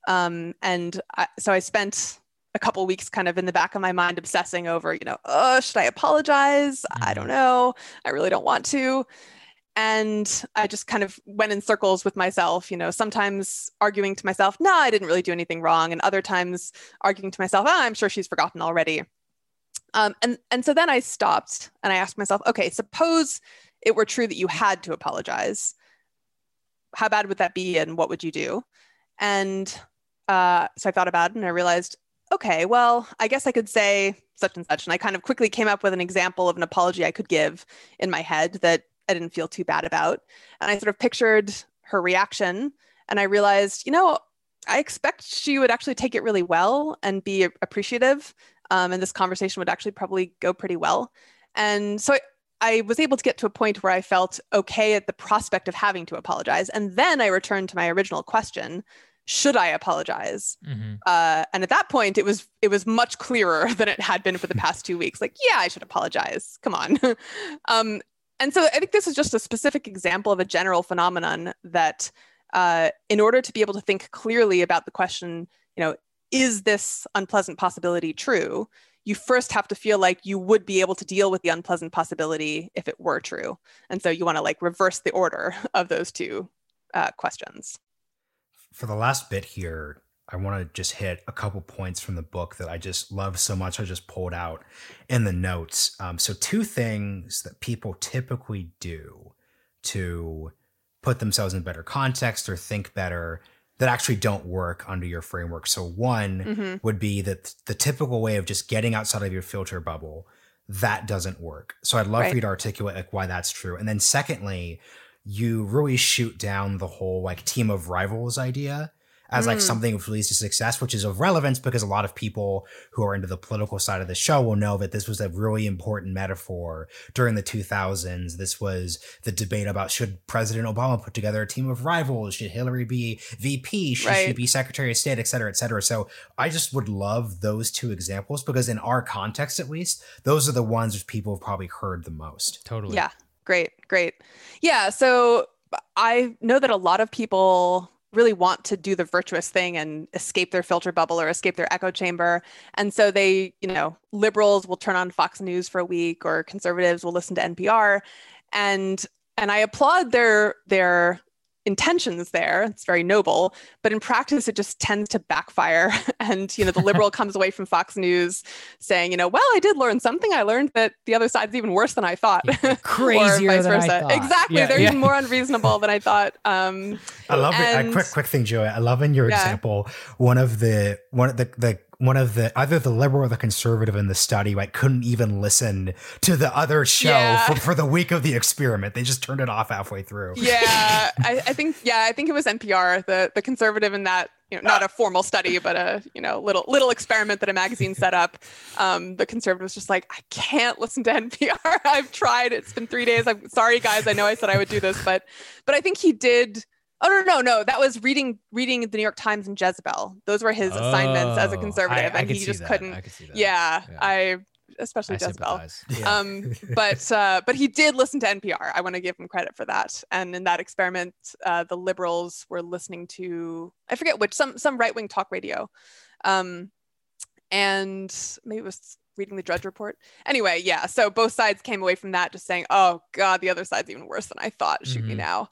S2: Um, and I, so I spent a couple weeks kind of in the back of my mind obsessing over, you know, oh, should I apologize? Mm-hmm. I don't know. I really don't want to. And I just kind of went in circles with myself, you know, sometimes arguing to myself, no, I didn't really do anything wrong. And other times arguing to myself, oh, I'm sure she's forgotten already. Um, and and so then I stopped and I asked myself, okay, suppose it were true that you had to apologize. How bad would that be, and what would you do? And uh, so I thought about it, and I realized, okay, well, I guess I could say such and such. And I kind of quickly came up with an example of an apology I could give in my head that I didn't feel too bad about. And I sort of pictured her reaction, and I realized, you know, I expect she would actually take it really well and be appreciative um, and this conversation would actually probably go pretty well. And so I, I was able to get to a point where I felt okay at the prospect of having to apologize. And then I returned to my original question should I apologize? Mm-hmm. Uh, and at that point, it was it was much clearer than it had been for the past two weeks. Like, yeah, I should apologize. Come on. um, and so I think this is just a specific example of a general phenomenon that, uh, in order to be able to think clearly about the question, you know, is this unpleasant possibility true? You first have to feel like you would be able to deal with the unpleasant possibility if it were true. And so you want to like reverse the order of those two uh, questions.
S1: For the last bit here, I want to just hit a couple points from the book that I just love so much. I just pulled out in the notes. Um, so, two things that people typically do to put themselves in better context or think better that actually don't work under your framework. So one mm-hmm. would be that the typical way of just getting outside of your filter bubble that doesn't work. So I'd love right. for you to articulate like why that's true. And then secondly, you really shoot down the whole like team of rivals idea as like mm. something which leads to success, which is of relevance because a lot of people who are into the political side of the show will know that this was a really important metaphor during the 2000s. This was the debate about should President Obama put together a team of rivals? Should Hillary be VP? Should right. she be Secretary of State, et cetera, et cetera. So I just would love those two examples because in our context, at least, those are the ones which people have probably heard the most.
S3: Totally.
S2: Yeah. Great. Great. Yeah. So I know that a lot of people really want to do the virtuous thing and escape their filter bubble or escape their echo chamber. And so they, you know, liberals will turn on Fox News for a week or conservatives will listen to NPR. And and I applaud their their intentions there. It's very noble but in practice it just tends to backfire. And you know the liberal comes away from fox news saying you know well i did learn something. I learned that the other side's even worse than i thought.
S3: Crazier than I thought.
S2: exactly. Yeah, they're yeah. even more unreasonable than i thought. Um,
S1: i love and, it a quick quick thing joey. I love in your yeah. example one of the one of the the one of the either the liberal or the conservative in the study like couldn't even listen to the other show yeah. for, for the week of the experiment. They just turned it off halfway through.
S2: Yeah, I, I, think yeah, I think it was NPR, the the conservative in that you know not a formal study, but a you know little little experiment that a magazine set up. Um, the conservative was just like, I can't listen to NPR. I've tried. It's been three days. I'm sorry, guys. I know I said I would do this, but but I think he did Oh no, no, no. That was reading reading the New York Times and Jezebel. Those were his oh, assignments as a oh, conservative,
S3: I, I
S2: and he just
S3: that.
S2: couldn't.
S3: Yeah,
S2: yeah, I especially I Jezebel. Yeah. Um, but uh, but he did listen to NPR. I want to give him credit for that. And in that experiment, uh, the liberals were listening to I forget which some some right wing talk radio, um, and maybe it was reading the Drudge Report. Anyway, yeah. So both sides came away from that just saying, "Oh God, the other side's even worse than I thought." Shoot mm-hmm. me now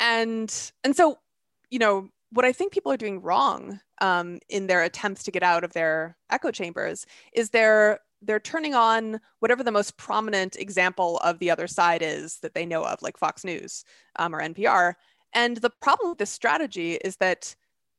S2: and and so you know what i think people are doing wrong um, in their attempts to get out of their echo chambers is they're they're turning on whatever the most prominent example of the other side is that they know of like fox news um, or npr and the problem with this strategy is that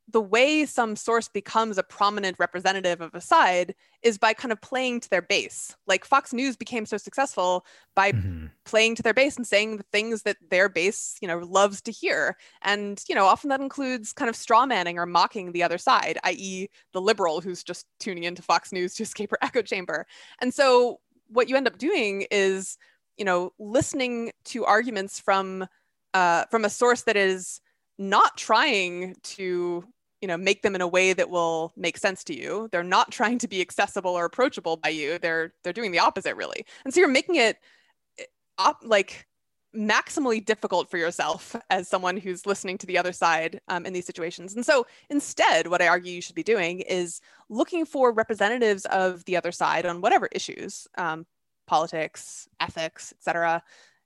S2: the way some source becomes a prominent representative of a side is by kind of playing to their base. Like Fox News became so successful by mm-hmm. playing to their base and saying the things that their base, you know, loves to hear. And, you know, often that includes kind of straw manning or mocking the other side, i.e., the liberal who's just tuning into Fox News to escape her echo chamber. And so what you end up doing is, you know, listening to arguments from uh, from a source that is not trying to you know make them in a way that will make sense to you. They're not trying to be accessible or approachable by you. They're they're doing the opposite really. And so you're making it eh, op- like maximally difficult for yourself as someone who's listening to the other side um, in these situations. And so instead what i argue you should be doing is looking for representatives of the other side on whatever issues um, politics ethics etc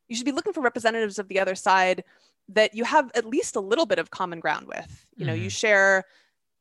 S2: you should be looking for representatives of the other side that you have at least a little bit of common ground with. You know, mm-hmm. you share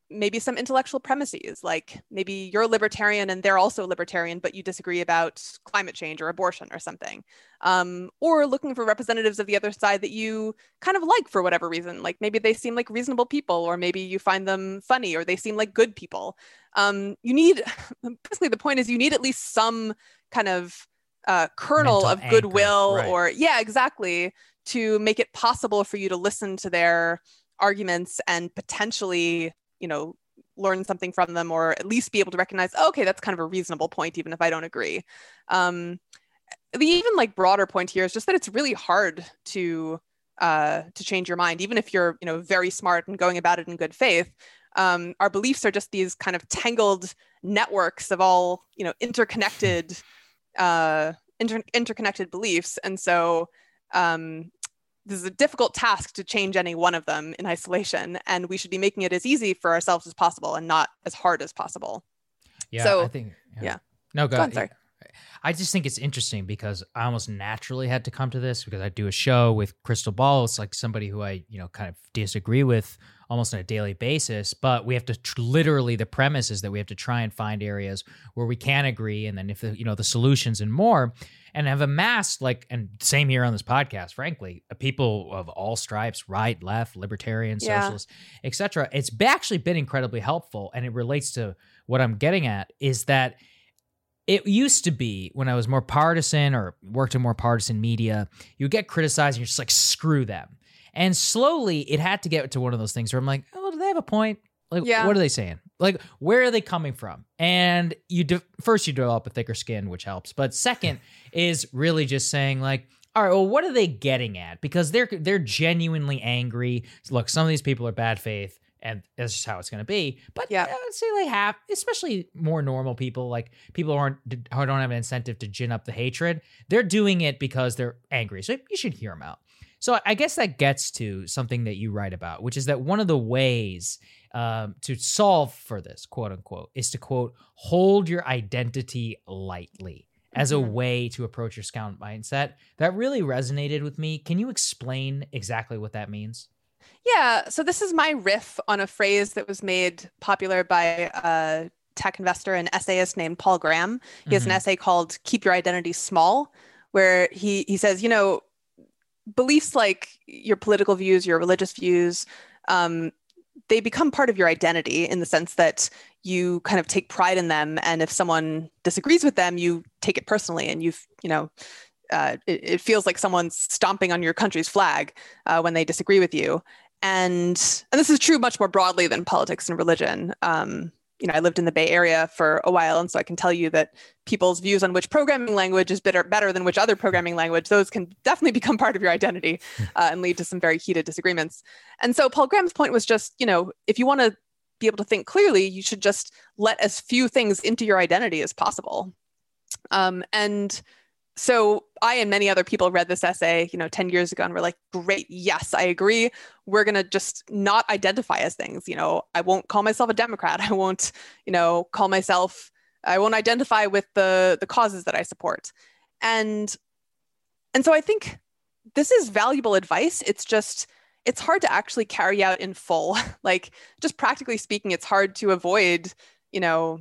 S2: maybe some intellectual premises, like maybe you're a libertarian and they're also a libertarian, but you disagree about climate change or abortion or something. Um, or looking for representatives of the other side that you kind of like for whatever reason. Like maybe they seem like reasonable people, or maybe you find them funny, or they seem like good people. Um, you need, basically, the point is you need at least some kind of uh, kernel Mental of goodwill, right. or yeah, exactly, to make it possible for you to listen to their arguments and potentially you know learn something from them or at least be able to recognize oh, okay that's kind of a reasonable point even if i don't agree. Um, the even like broader point here is just that it's really hard to uh, to change your mind even if you're you know very smart and going about it in good faith. Um, our beliefs are just these kind of tangled networks of all you know interconnected uh, inter- interconnected beliefs. And so um, this is a difficult task to change any one of them in isolation and we should be making it as easy for ourselves as possible and not as hard as possible
S3: yeah so i think
S2: yeah, yeah.
S3: no go, go on, sorry. I just think it's interesting because I almost naturally had to come to this because I do a show with Krystal Ball. It's like somebody who I, you know, kind of disagree with almost on a daily basis. But we have to tr- literally the premise is that we have to try and find areas where we can agree, and then if the, you know the solutions and more and have amassed like and same here on this podcast frankly uh, people of all stripes right left libertarian yeah. socialist etc it's actually been incredibly helpful and it relates to what i'm getting at is that it used to be when i was more partisan or worked in more partisan media you get criticized and you're just like screw them and slowly it had to get to one of those things where i'm like oh do they have a point? Like yeah. what are they saying? Like where are they coming from? And you de- first you develop a thicker skin which helps. But second is really just saying like all right well what are they getting at? Because they're they're genuinely angry. Look some of these people are bad faith and that's just how it's going to be. But yeah. I'd say they have especially more normal people like people who aren't who don't have an incentive to gin up the hatred they're doing it because they're angry. So you should hear them out so I guess that gets to something that you write about, which is that one of the ways um, to solve for this, quote unquote, is to quote, hold your identity lightly as a mm-hmm. way to approach your scout mindset. That really resonated with me. Can you explain exactly what that means?
S2: Yeah. So this is my riff on a phrase that was made popular by a tech investor and essayist named Paul Graham. He has mm-hmm. an essay called Keep Your Identity Small, where he he says, you know, beliefs like your political views, your religious views, um, they become part of your identity in the sense that you kind of take pride in them. And if someone disagrees with them you take it personally and you've you know uh, it, it, feels like someone's stomping on your country's flag uh, when they disagree with you. And and this is true much more broadly than politics and religion. Um, you know, I lived in the Bay Area for a while, and so I can tell you that people's views on which programming language is better better than which other programming language, those can definitely become part of your identity hmm. uh, and lead to some very heated disagreements. And so Paul Graham's point was just, you know, if you want to be able to think clearly, you should just let as few things into your identity as possible. Um, and so I and many other people read this essay, you know, 10 years ago and were like, great, yes, I agree. We're going to just not identify as things. You know, I won't call myself a Democrat. I won't, you know, call myself, I won't identify with the the causes that I support. And and so I think this is valuable advice. It's just it's hard to actually carry out in full. like just practically speaking, it's hard to avoid, you know,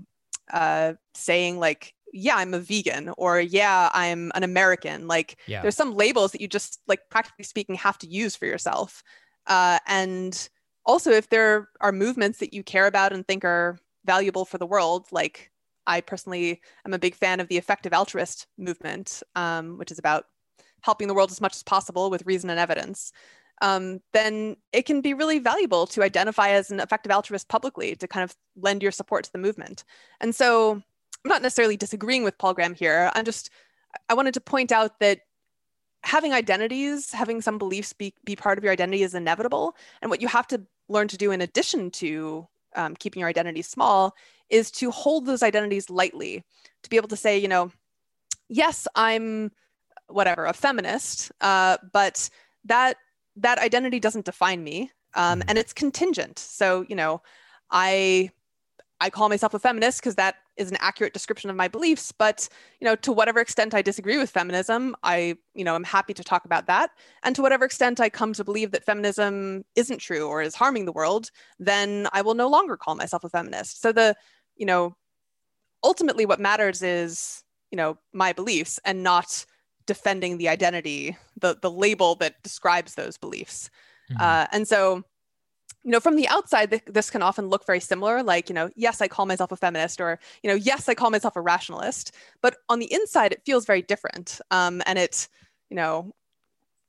S2: uh, saying like yeah, I'm a vegan or yeah, I'm an American. Like yeah. there's some labels that you just like practically speaking have to use for yourself. Uh, and also if there are movements that you care about and think are valuable for the world, like I personally am a big fan of the effective altruist movement, um, which is about helping the world as much as possible with reason and evidence. Um, then it can be really valuable to identify as an effective altruist publicly to kind of lend your support to the movement. And so I'm not necessarily disagreeing with Paul Graham here. I'm just, I wanted to point out that having identities, having some beliefs be, be part of your identity is inevitable. And what you have to learn to do in addition to um, keeping your identity small is to hold those identities lightly, to be able to say, you know, yes, I'm whatever, a feminist, uh, but that that identity doesn't define me. Um, mm-hmm. and it's contingent. So, you know, I I call myself a feminist because that is an accurate description of my beliefs. But you know, to whatever extent I disagree with feminism, I you know am happy to talk about that. And to whatever extent I come to believe that feminism isn't true or is harming the world, then I will no longer call myself a feminist. So the you know, ultimately, what matters is you know my beliefs and not defending the identity, the the label that describes those beliefs. Mm-hmm. Uh, and so you know from the outside th- this can often look very similar like you know yes i call myself a feminist or you know yes i call myself a rationalist but on the inside it feels very different um, and it you know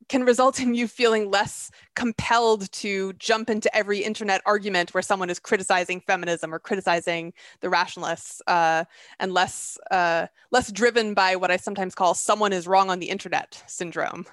S2: can result in you feeling less compelled to jump into every internet argument where someone is criticizing feminism or criticizing the rationalists uh, and less uh, less driven by what i sometimes call someone is wrong on the internet syndrome.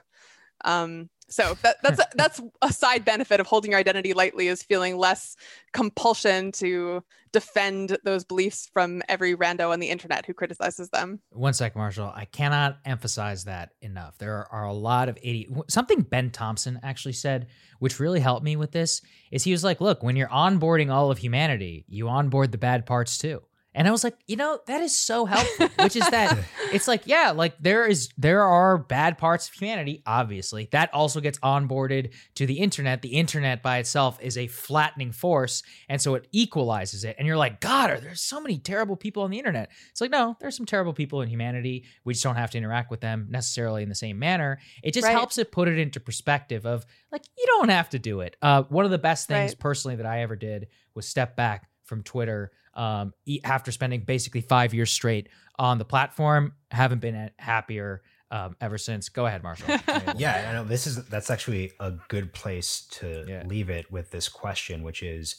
S2: Um, so that, that's a, that's a side benefit of holding your identity lightly is feeling less compulsion to defend those beliefs from every rando on the internet who criticizes them.
S3: One sec, Marshall. I cannot emphasize that enough. There are a lot of idiot. Something Ben Thompson actually said, which really helped me with this, is he was like, "Look, when you're onboarding all of humanity, you onboard the bad parts too." And I was like, you know, that is so helpful, which is that it's like, yeah, like there is there are bad parts of humanity, obviously. That also gets onboarded to the internet. The internet by itself is a flattening force, and so it equalizes it. And you're like, God, are there so many terrible people on the internet? It's like, no, there's some terrible people in humanity. We just don't have to interact with them necessarily in the same manner. It just right. helps it put it into perspective of like, you don't have to do it. Uh, one of the best things right. personally that I ever did was step back from Twitter um, after spending basically five years straight on the platform. Haven't been happier um, ever since. Go ahead, Marshall.
S1: yeah, I know this is that's actually a good place to yeah. leave it with this question, which is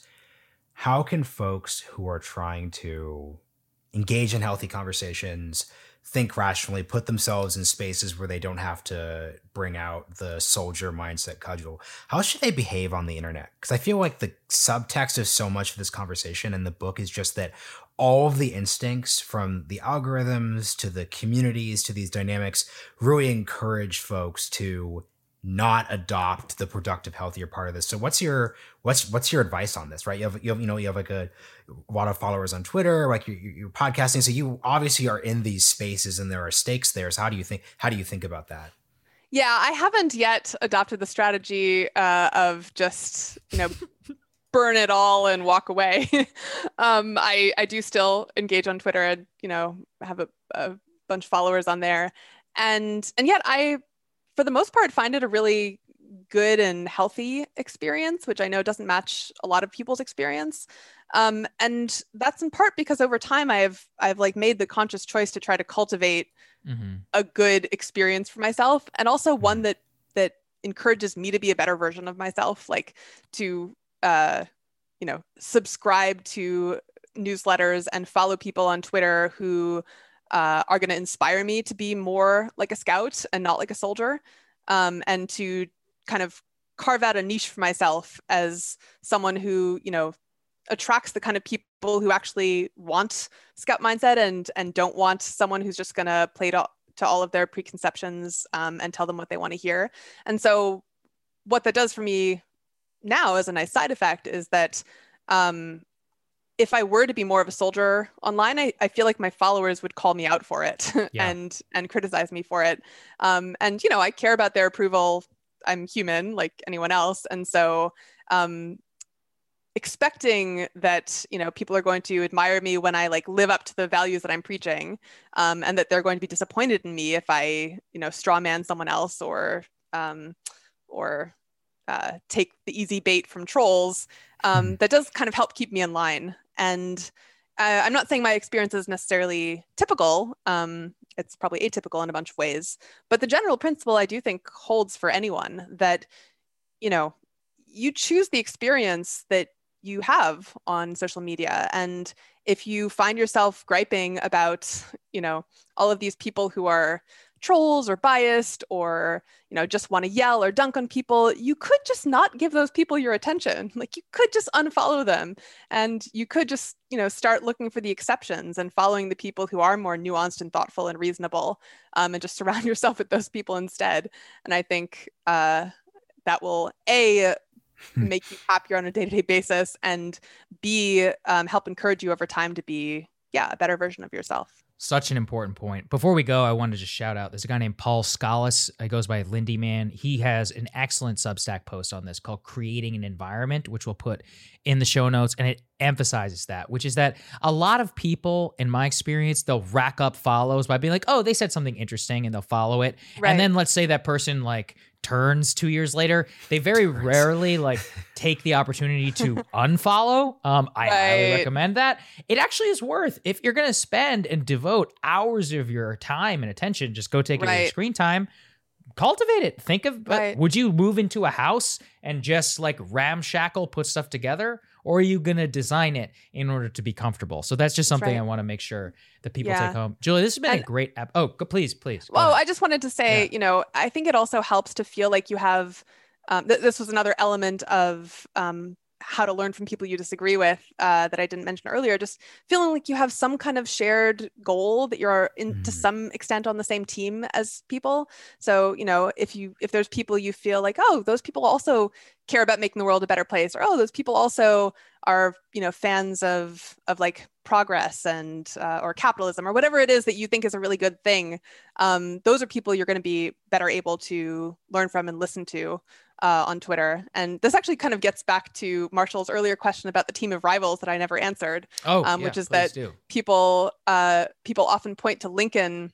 S1: how can folks who are trying to engage in healthy conversations think rationally, put themselves in spaces where they don't have to bring out the soldier mindset cudgel. How should they behave on the internet? Because I feel like the subtext of so much of this conversation in the book is just that all of the instincts from the algorithms to the communities to these dynamics really encourage folks to not adopt the productive healthier part of this. So what's your what's what's your advice on this right? You have you, have, you know you have like a, a lot of followers on twitter like you're, you're, podcasting. So you obviously are in these spaces and there are stakes there. So how do you think how do you think about that?
S2: Yeah i haven't yet adopted the strategy uh, of just you know burn it all and walk away. Um, i i do still engage on twitter. And you know have a, a bunch of followers on there. And and yet i for the most part, find it a really good and healthy experience, which I know doesn't match a lot of people's experience. Um, and that's in part because over time I've I've like made the conscious choice to try to cultivate mm-hmm. a good experience for myself, and also mm-hmm. one that that encourages me to be a better version of myself, like to uh, you know subscribe to newsletters and follow people on Twitter who uh, are going to inspire me to be more like a scout and not like a soldier, um, and to kind of carve out a niche for myself as someone who you know attracts the kind of people who actually want scout mindset and and don't want someone who's just going to play to, to all of their preconceptions um, and tell them what they want to hear. And so, what that does for me now as a nice side effect is that um, if I were to be more of a soldier online, I, I feel like my followers would call me out for it yeah. and and criticize me for it. Um, and you know, I care about their approval. I'm human like anyone else, and so um, expecting that you know people are going to admire me when I like live up to the values that I'm preaching, um, and that they're going to be disappointed in me if I you know straw man someone else or um, or uh, take the easy bait from trolls. Um, hmm. that does kind of help keep me in line. And uh, I'm not saying my experience is necessarily typical. Um, it's probably atypical in a bunch of ways. But the general principle I do think holds for anyone that, you know, you choose the experience that you have on social media. And if you find yourself griping about, you know, all of these people who are trolls or biased or you know just want to yell or dunk on people you could just not give those people your attention. Like you could just unfollow them and you could just you know start looking for the exceptions and following the people who are more nuanced and thoughtful and reasonable um, and just surround yourself with those people instead. And i think uh, that will a make you happier on a day-to-day basis and b um, help encourage you over time to be yeah a better version of yourself
S3: such an important point. Before we go, I wanted to just shout out there's a guy named Paul Skallas. He goes by Lindy Man. He has an excellent Substack post on this called Creating an Environment, which we'll put in the show notes. And it emphasizes that, which is that a lot of people, in my experience, they'll rack up follows by being like, oh, they said something interesting and they'll follow it.
S2: Right.
S3: And then let's say that person like turns two years later, they very rarely like take the opportunity to unfollow. Um, I highly recommend that. It actually is worth if you're going to spend and devote hours of your time and attention. Just go take it away screen time. Cultivate it. Think of but
S2: Right.
S3: would you move into a house and just like ramshackle put stuff together, or are you gonna design it in order to be comfortable? So that's just something
S2: right.
S3: I want to make sure that people
S2: Yeah.
S3: take home. Julie, this has been a great app. Oh, go, please, please.
S2: Well. I just wanted to say,
S3: Yeah.
S2: you know, I think it also helps to feel like you have. Um, th- this was another element of um, how to learn from people you disagree with uh, that I didn't mention earlier. Just feeling like you have some kind of shared goal that you're in to
S1: Mhm.
S2: some extent on the same team as people. So, you know, if you if there's people you feel like, oh, those people also care about making the world a better place, or oh, those people also are, you know, fans of of like progress and uh, or capitalism or whatever it is that you think is a really good thing um, those are people you're going to be better able to learn from and listen to uh, on Twitter. And this actually kind of gets back to Marshall's earlier question about the team of rivals that I never answered.
S3: oh,
S2: um,
S3: yeah,
S2: which is that-
S3: do.
S2: People uh, people often point to Lincoln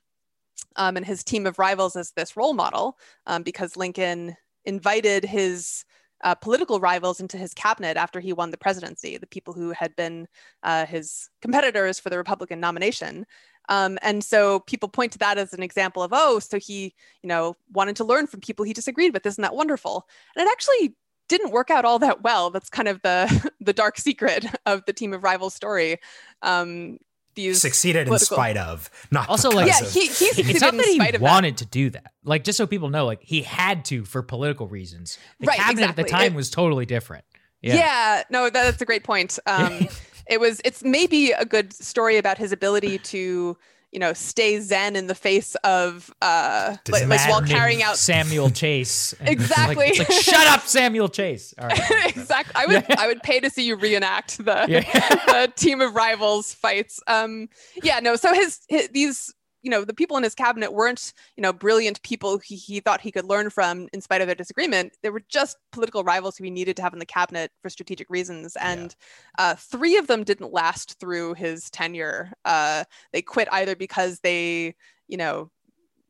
S2: um, and his team of rivals as this role model um, because Lincoln invited his uh, political rivals into his cabinet after he won the presidency, the people who had been uh, his competitors for the Republican nomination. Um, and so people point to that as an example of, oh, so he, you know, wanted to learn from people he disagreed with. Isn't that wonderful? And it actually didn't work out all that well. That's kind of the the dark secret of the team of rivals story. Um, these
S1: Succeeded in spite of, not
S3: Also, like-
S2: yeah,
S1: of.
S2: he, he succeeded
S3: It's not that he
S2: spite of
S3: wanted to do that. Like, just so people know, like he had to for political reasons. The
S2: Right,
S3: cabinet at the time
S2: It-
S3: was totally different.
S2: Yeah.
S3: Yeah.
S2: no, that, that's a great point. Um, it was, it's maybe a good story about his ability to, you know, stay zen in the face of, uh, like, like while carrying out.
S3: Samuel Chase. And it's like-
S2: Exactly.
S3: It's like, shut up, Samuel Chase. All right.
S2: exactly. I would, I would pay to see you reenact the,
S3: Yeah.
S2: the team of rivals fights. Um, yeah, no. So his, his these, you know, the people in his cabinet weren't, you know, brilliant people he, he thought he could learn from in spite of their disagreement. They were just political rivals who he needed to have in the cabinet for strategic reasons. And uh, three of them didn't last through his tenure. Uh, they quit either because they, you know,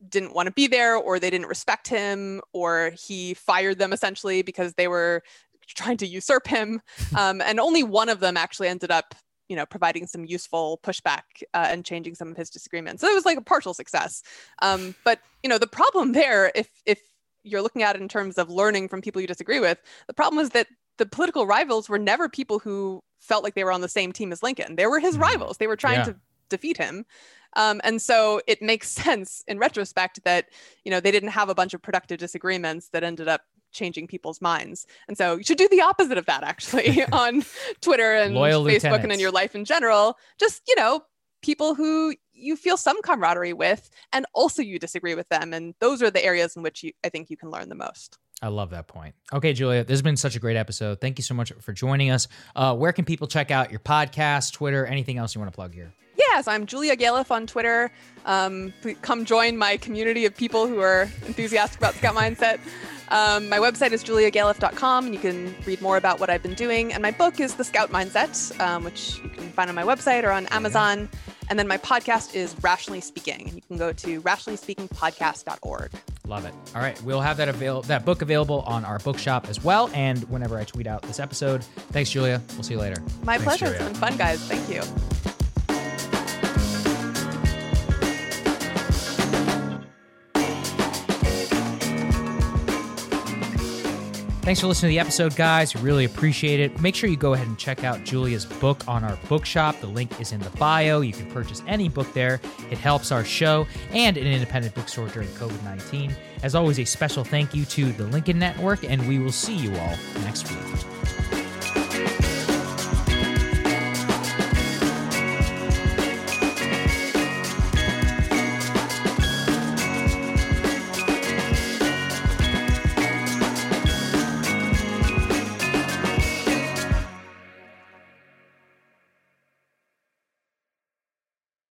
S2: didn't want to be there or they didn't respect him or he fired them essentially because they were trying to usurp him um, and only one of them actually ended up you know providing some useful pushback uh, and changing some of his disagreements. So it was like a partial success. Um, but you know the problem there if if you're looking at it in terms of learning from people you disagree with the problem is that the political rivals were never people who felt like they were on the same team as lincoln. They were his
S1: Mhm.
S2: rivals. They were trying
S3: Yeah.
S2: to defeat him. Um, and so it makes sense in retrospect that you know they didn't have a bunch of productive disagreements that ended up changing people's minds and so you should do the opposite of that actually on twitter and
S3: Loyal
S2: facebook and in your life in general just you know people who you feel some camaraderie with and also you disagree with them and those are the areas in which you, i think you can learn the most
S3: I love that point. Okay, Julia, this has been such a great episode. Thank you so much for joining us. Uh, where can people check out your podcast, Twitter, anything else you want to plug here?
S2: Yes, I'm Julia Galef on Twitter. Um, come join my community of people who are enthusiastic about Scout Mindset. Um, my website is juliagalef.com, and you can read more about what I've been doing. And my book is The Scout Mindset, um, which you can find on my website or on Amazon. And then my podcast is Rationally Speaking, and you can go to rationallyspeakingpodcast.org.
S3: Love it. All right, we'll have that avail- that book available on our bookshop as well, and whenever I tweet out this episode. Thanks, Julia. We'll see you later.
S2: My
S1: Thanks,
S2: pleasure.
S1: Julia.
S2: It's been fun, guys. Thank you.
S3: Thanks for listening to the episode, guys. We really appreciate it. Make sure you go ahead and check out Julia's book on our bookshop. The link is in the bio. You can purchase any book there. It helps our show and an independent bookstore during COVID 19. As always, a special thank you to the Lincoln Network, and we will see you all next week.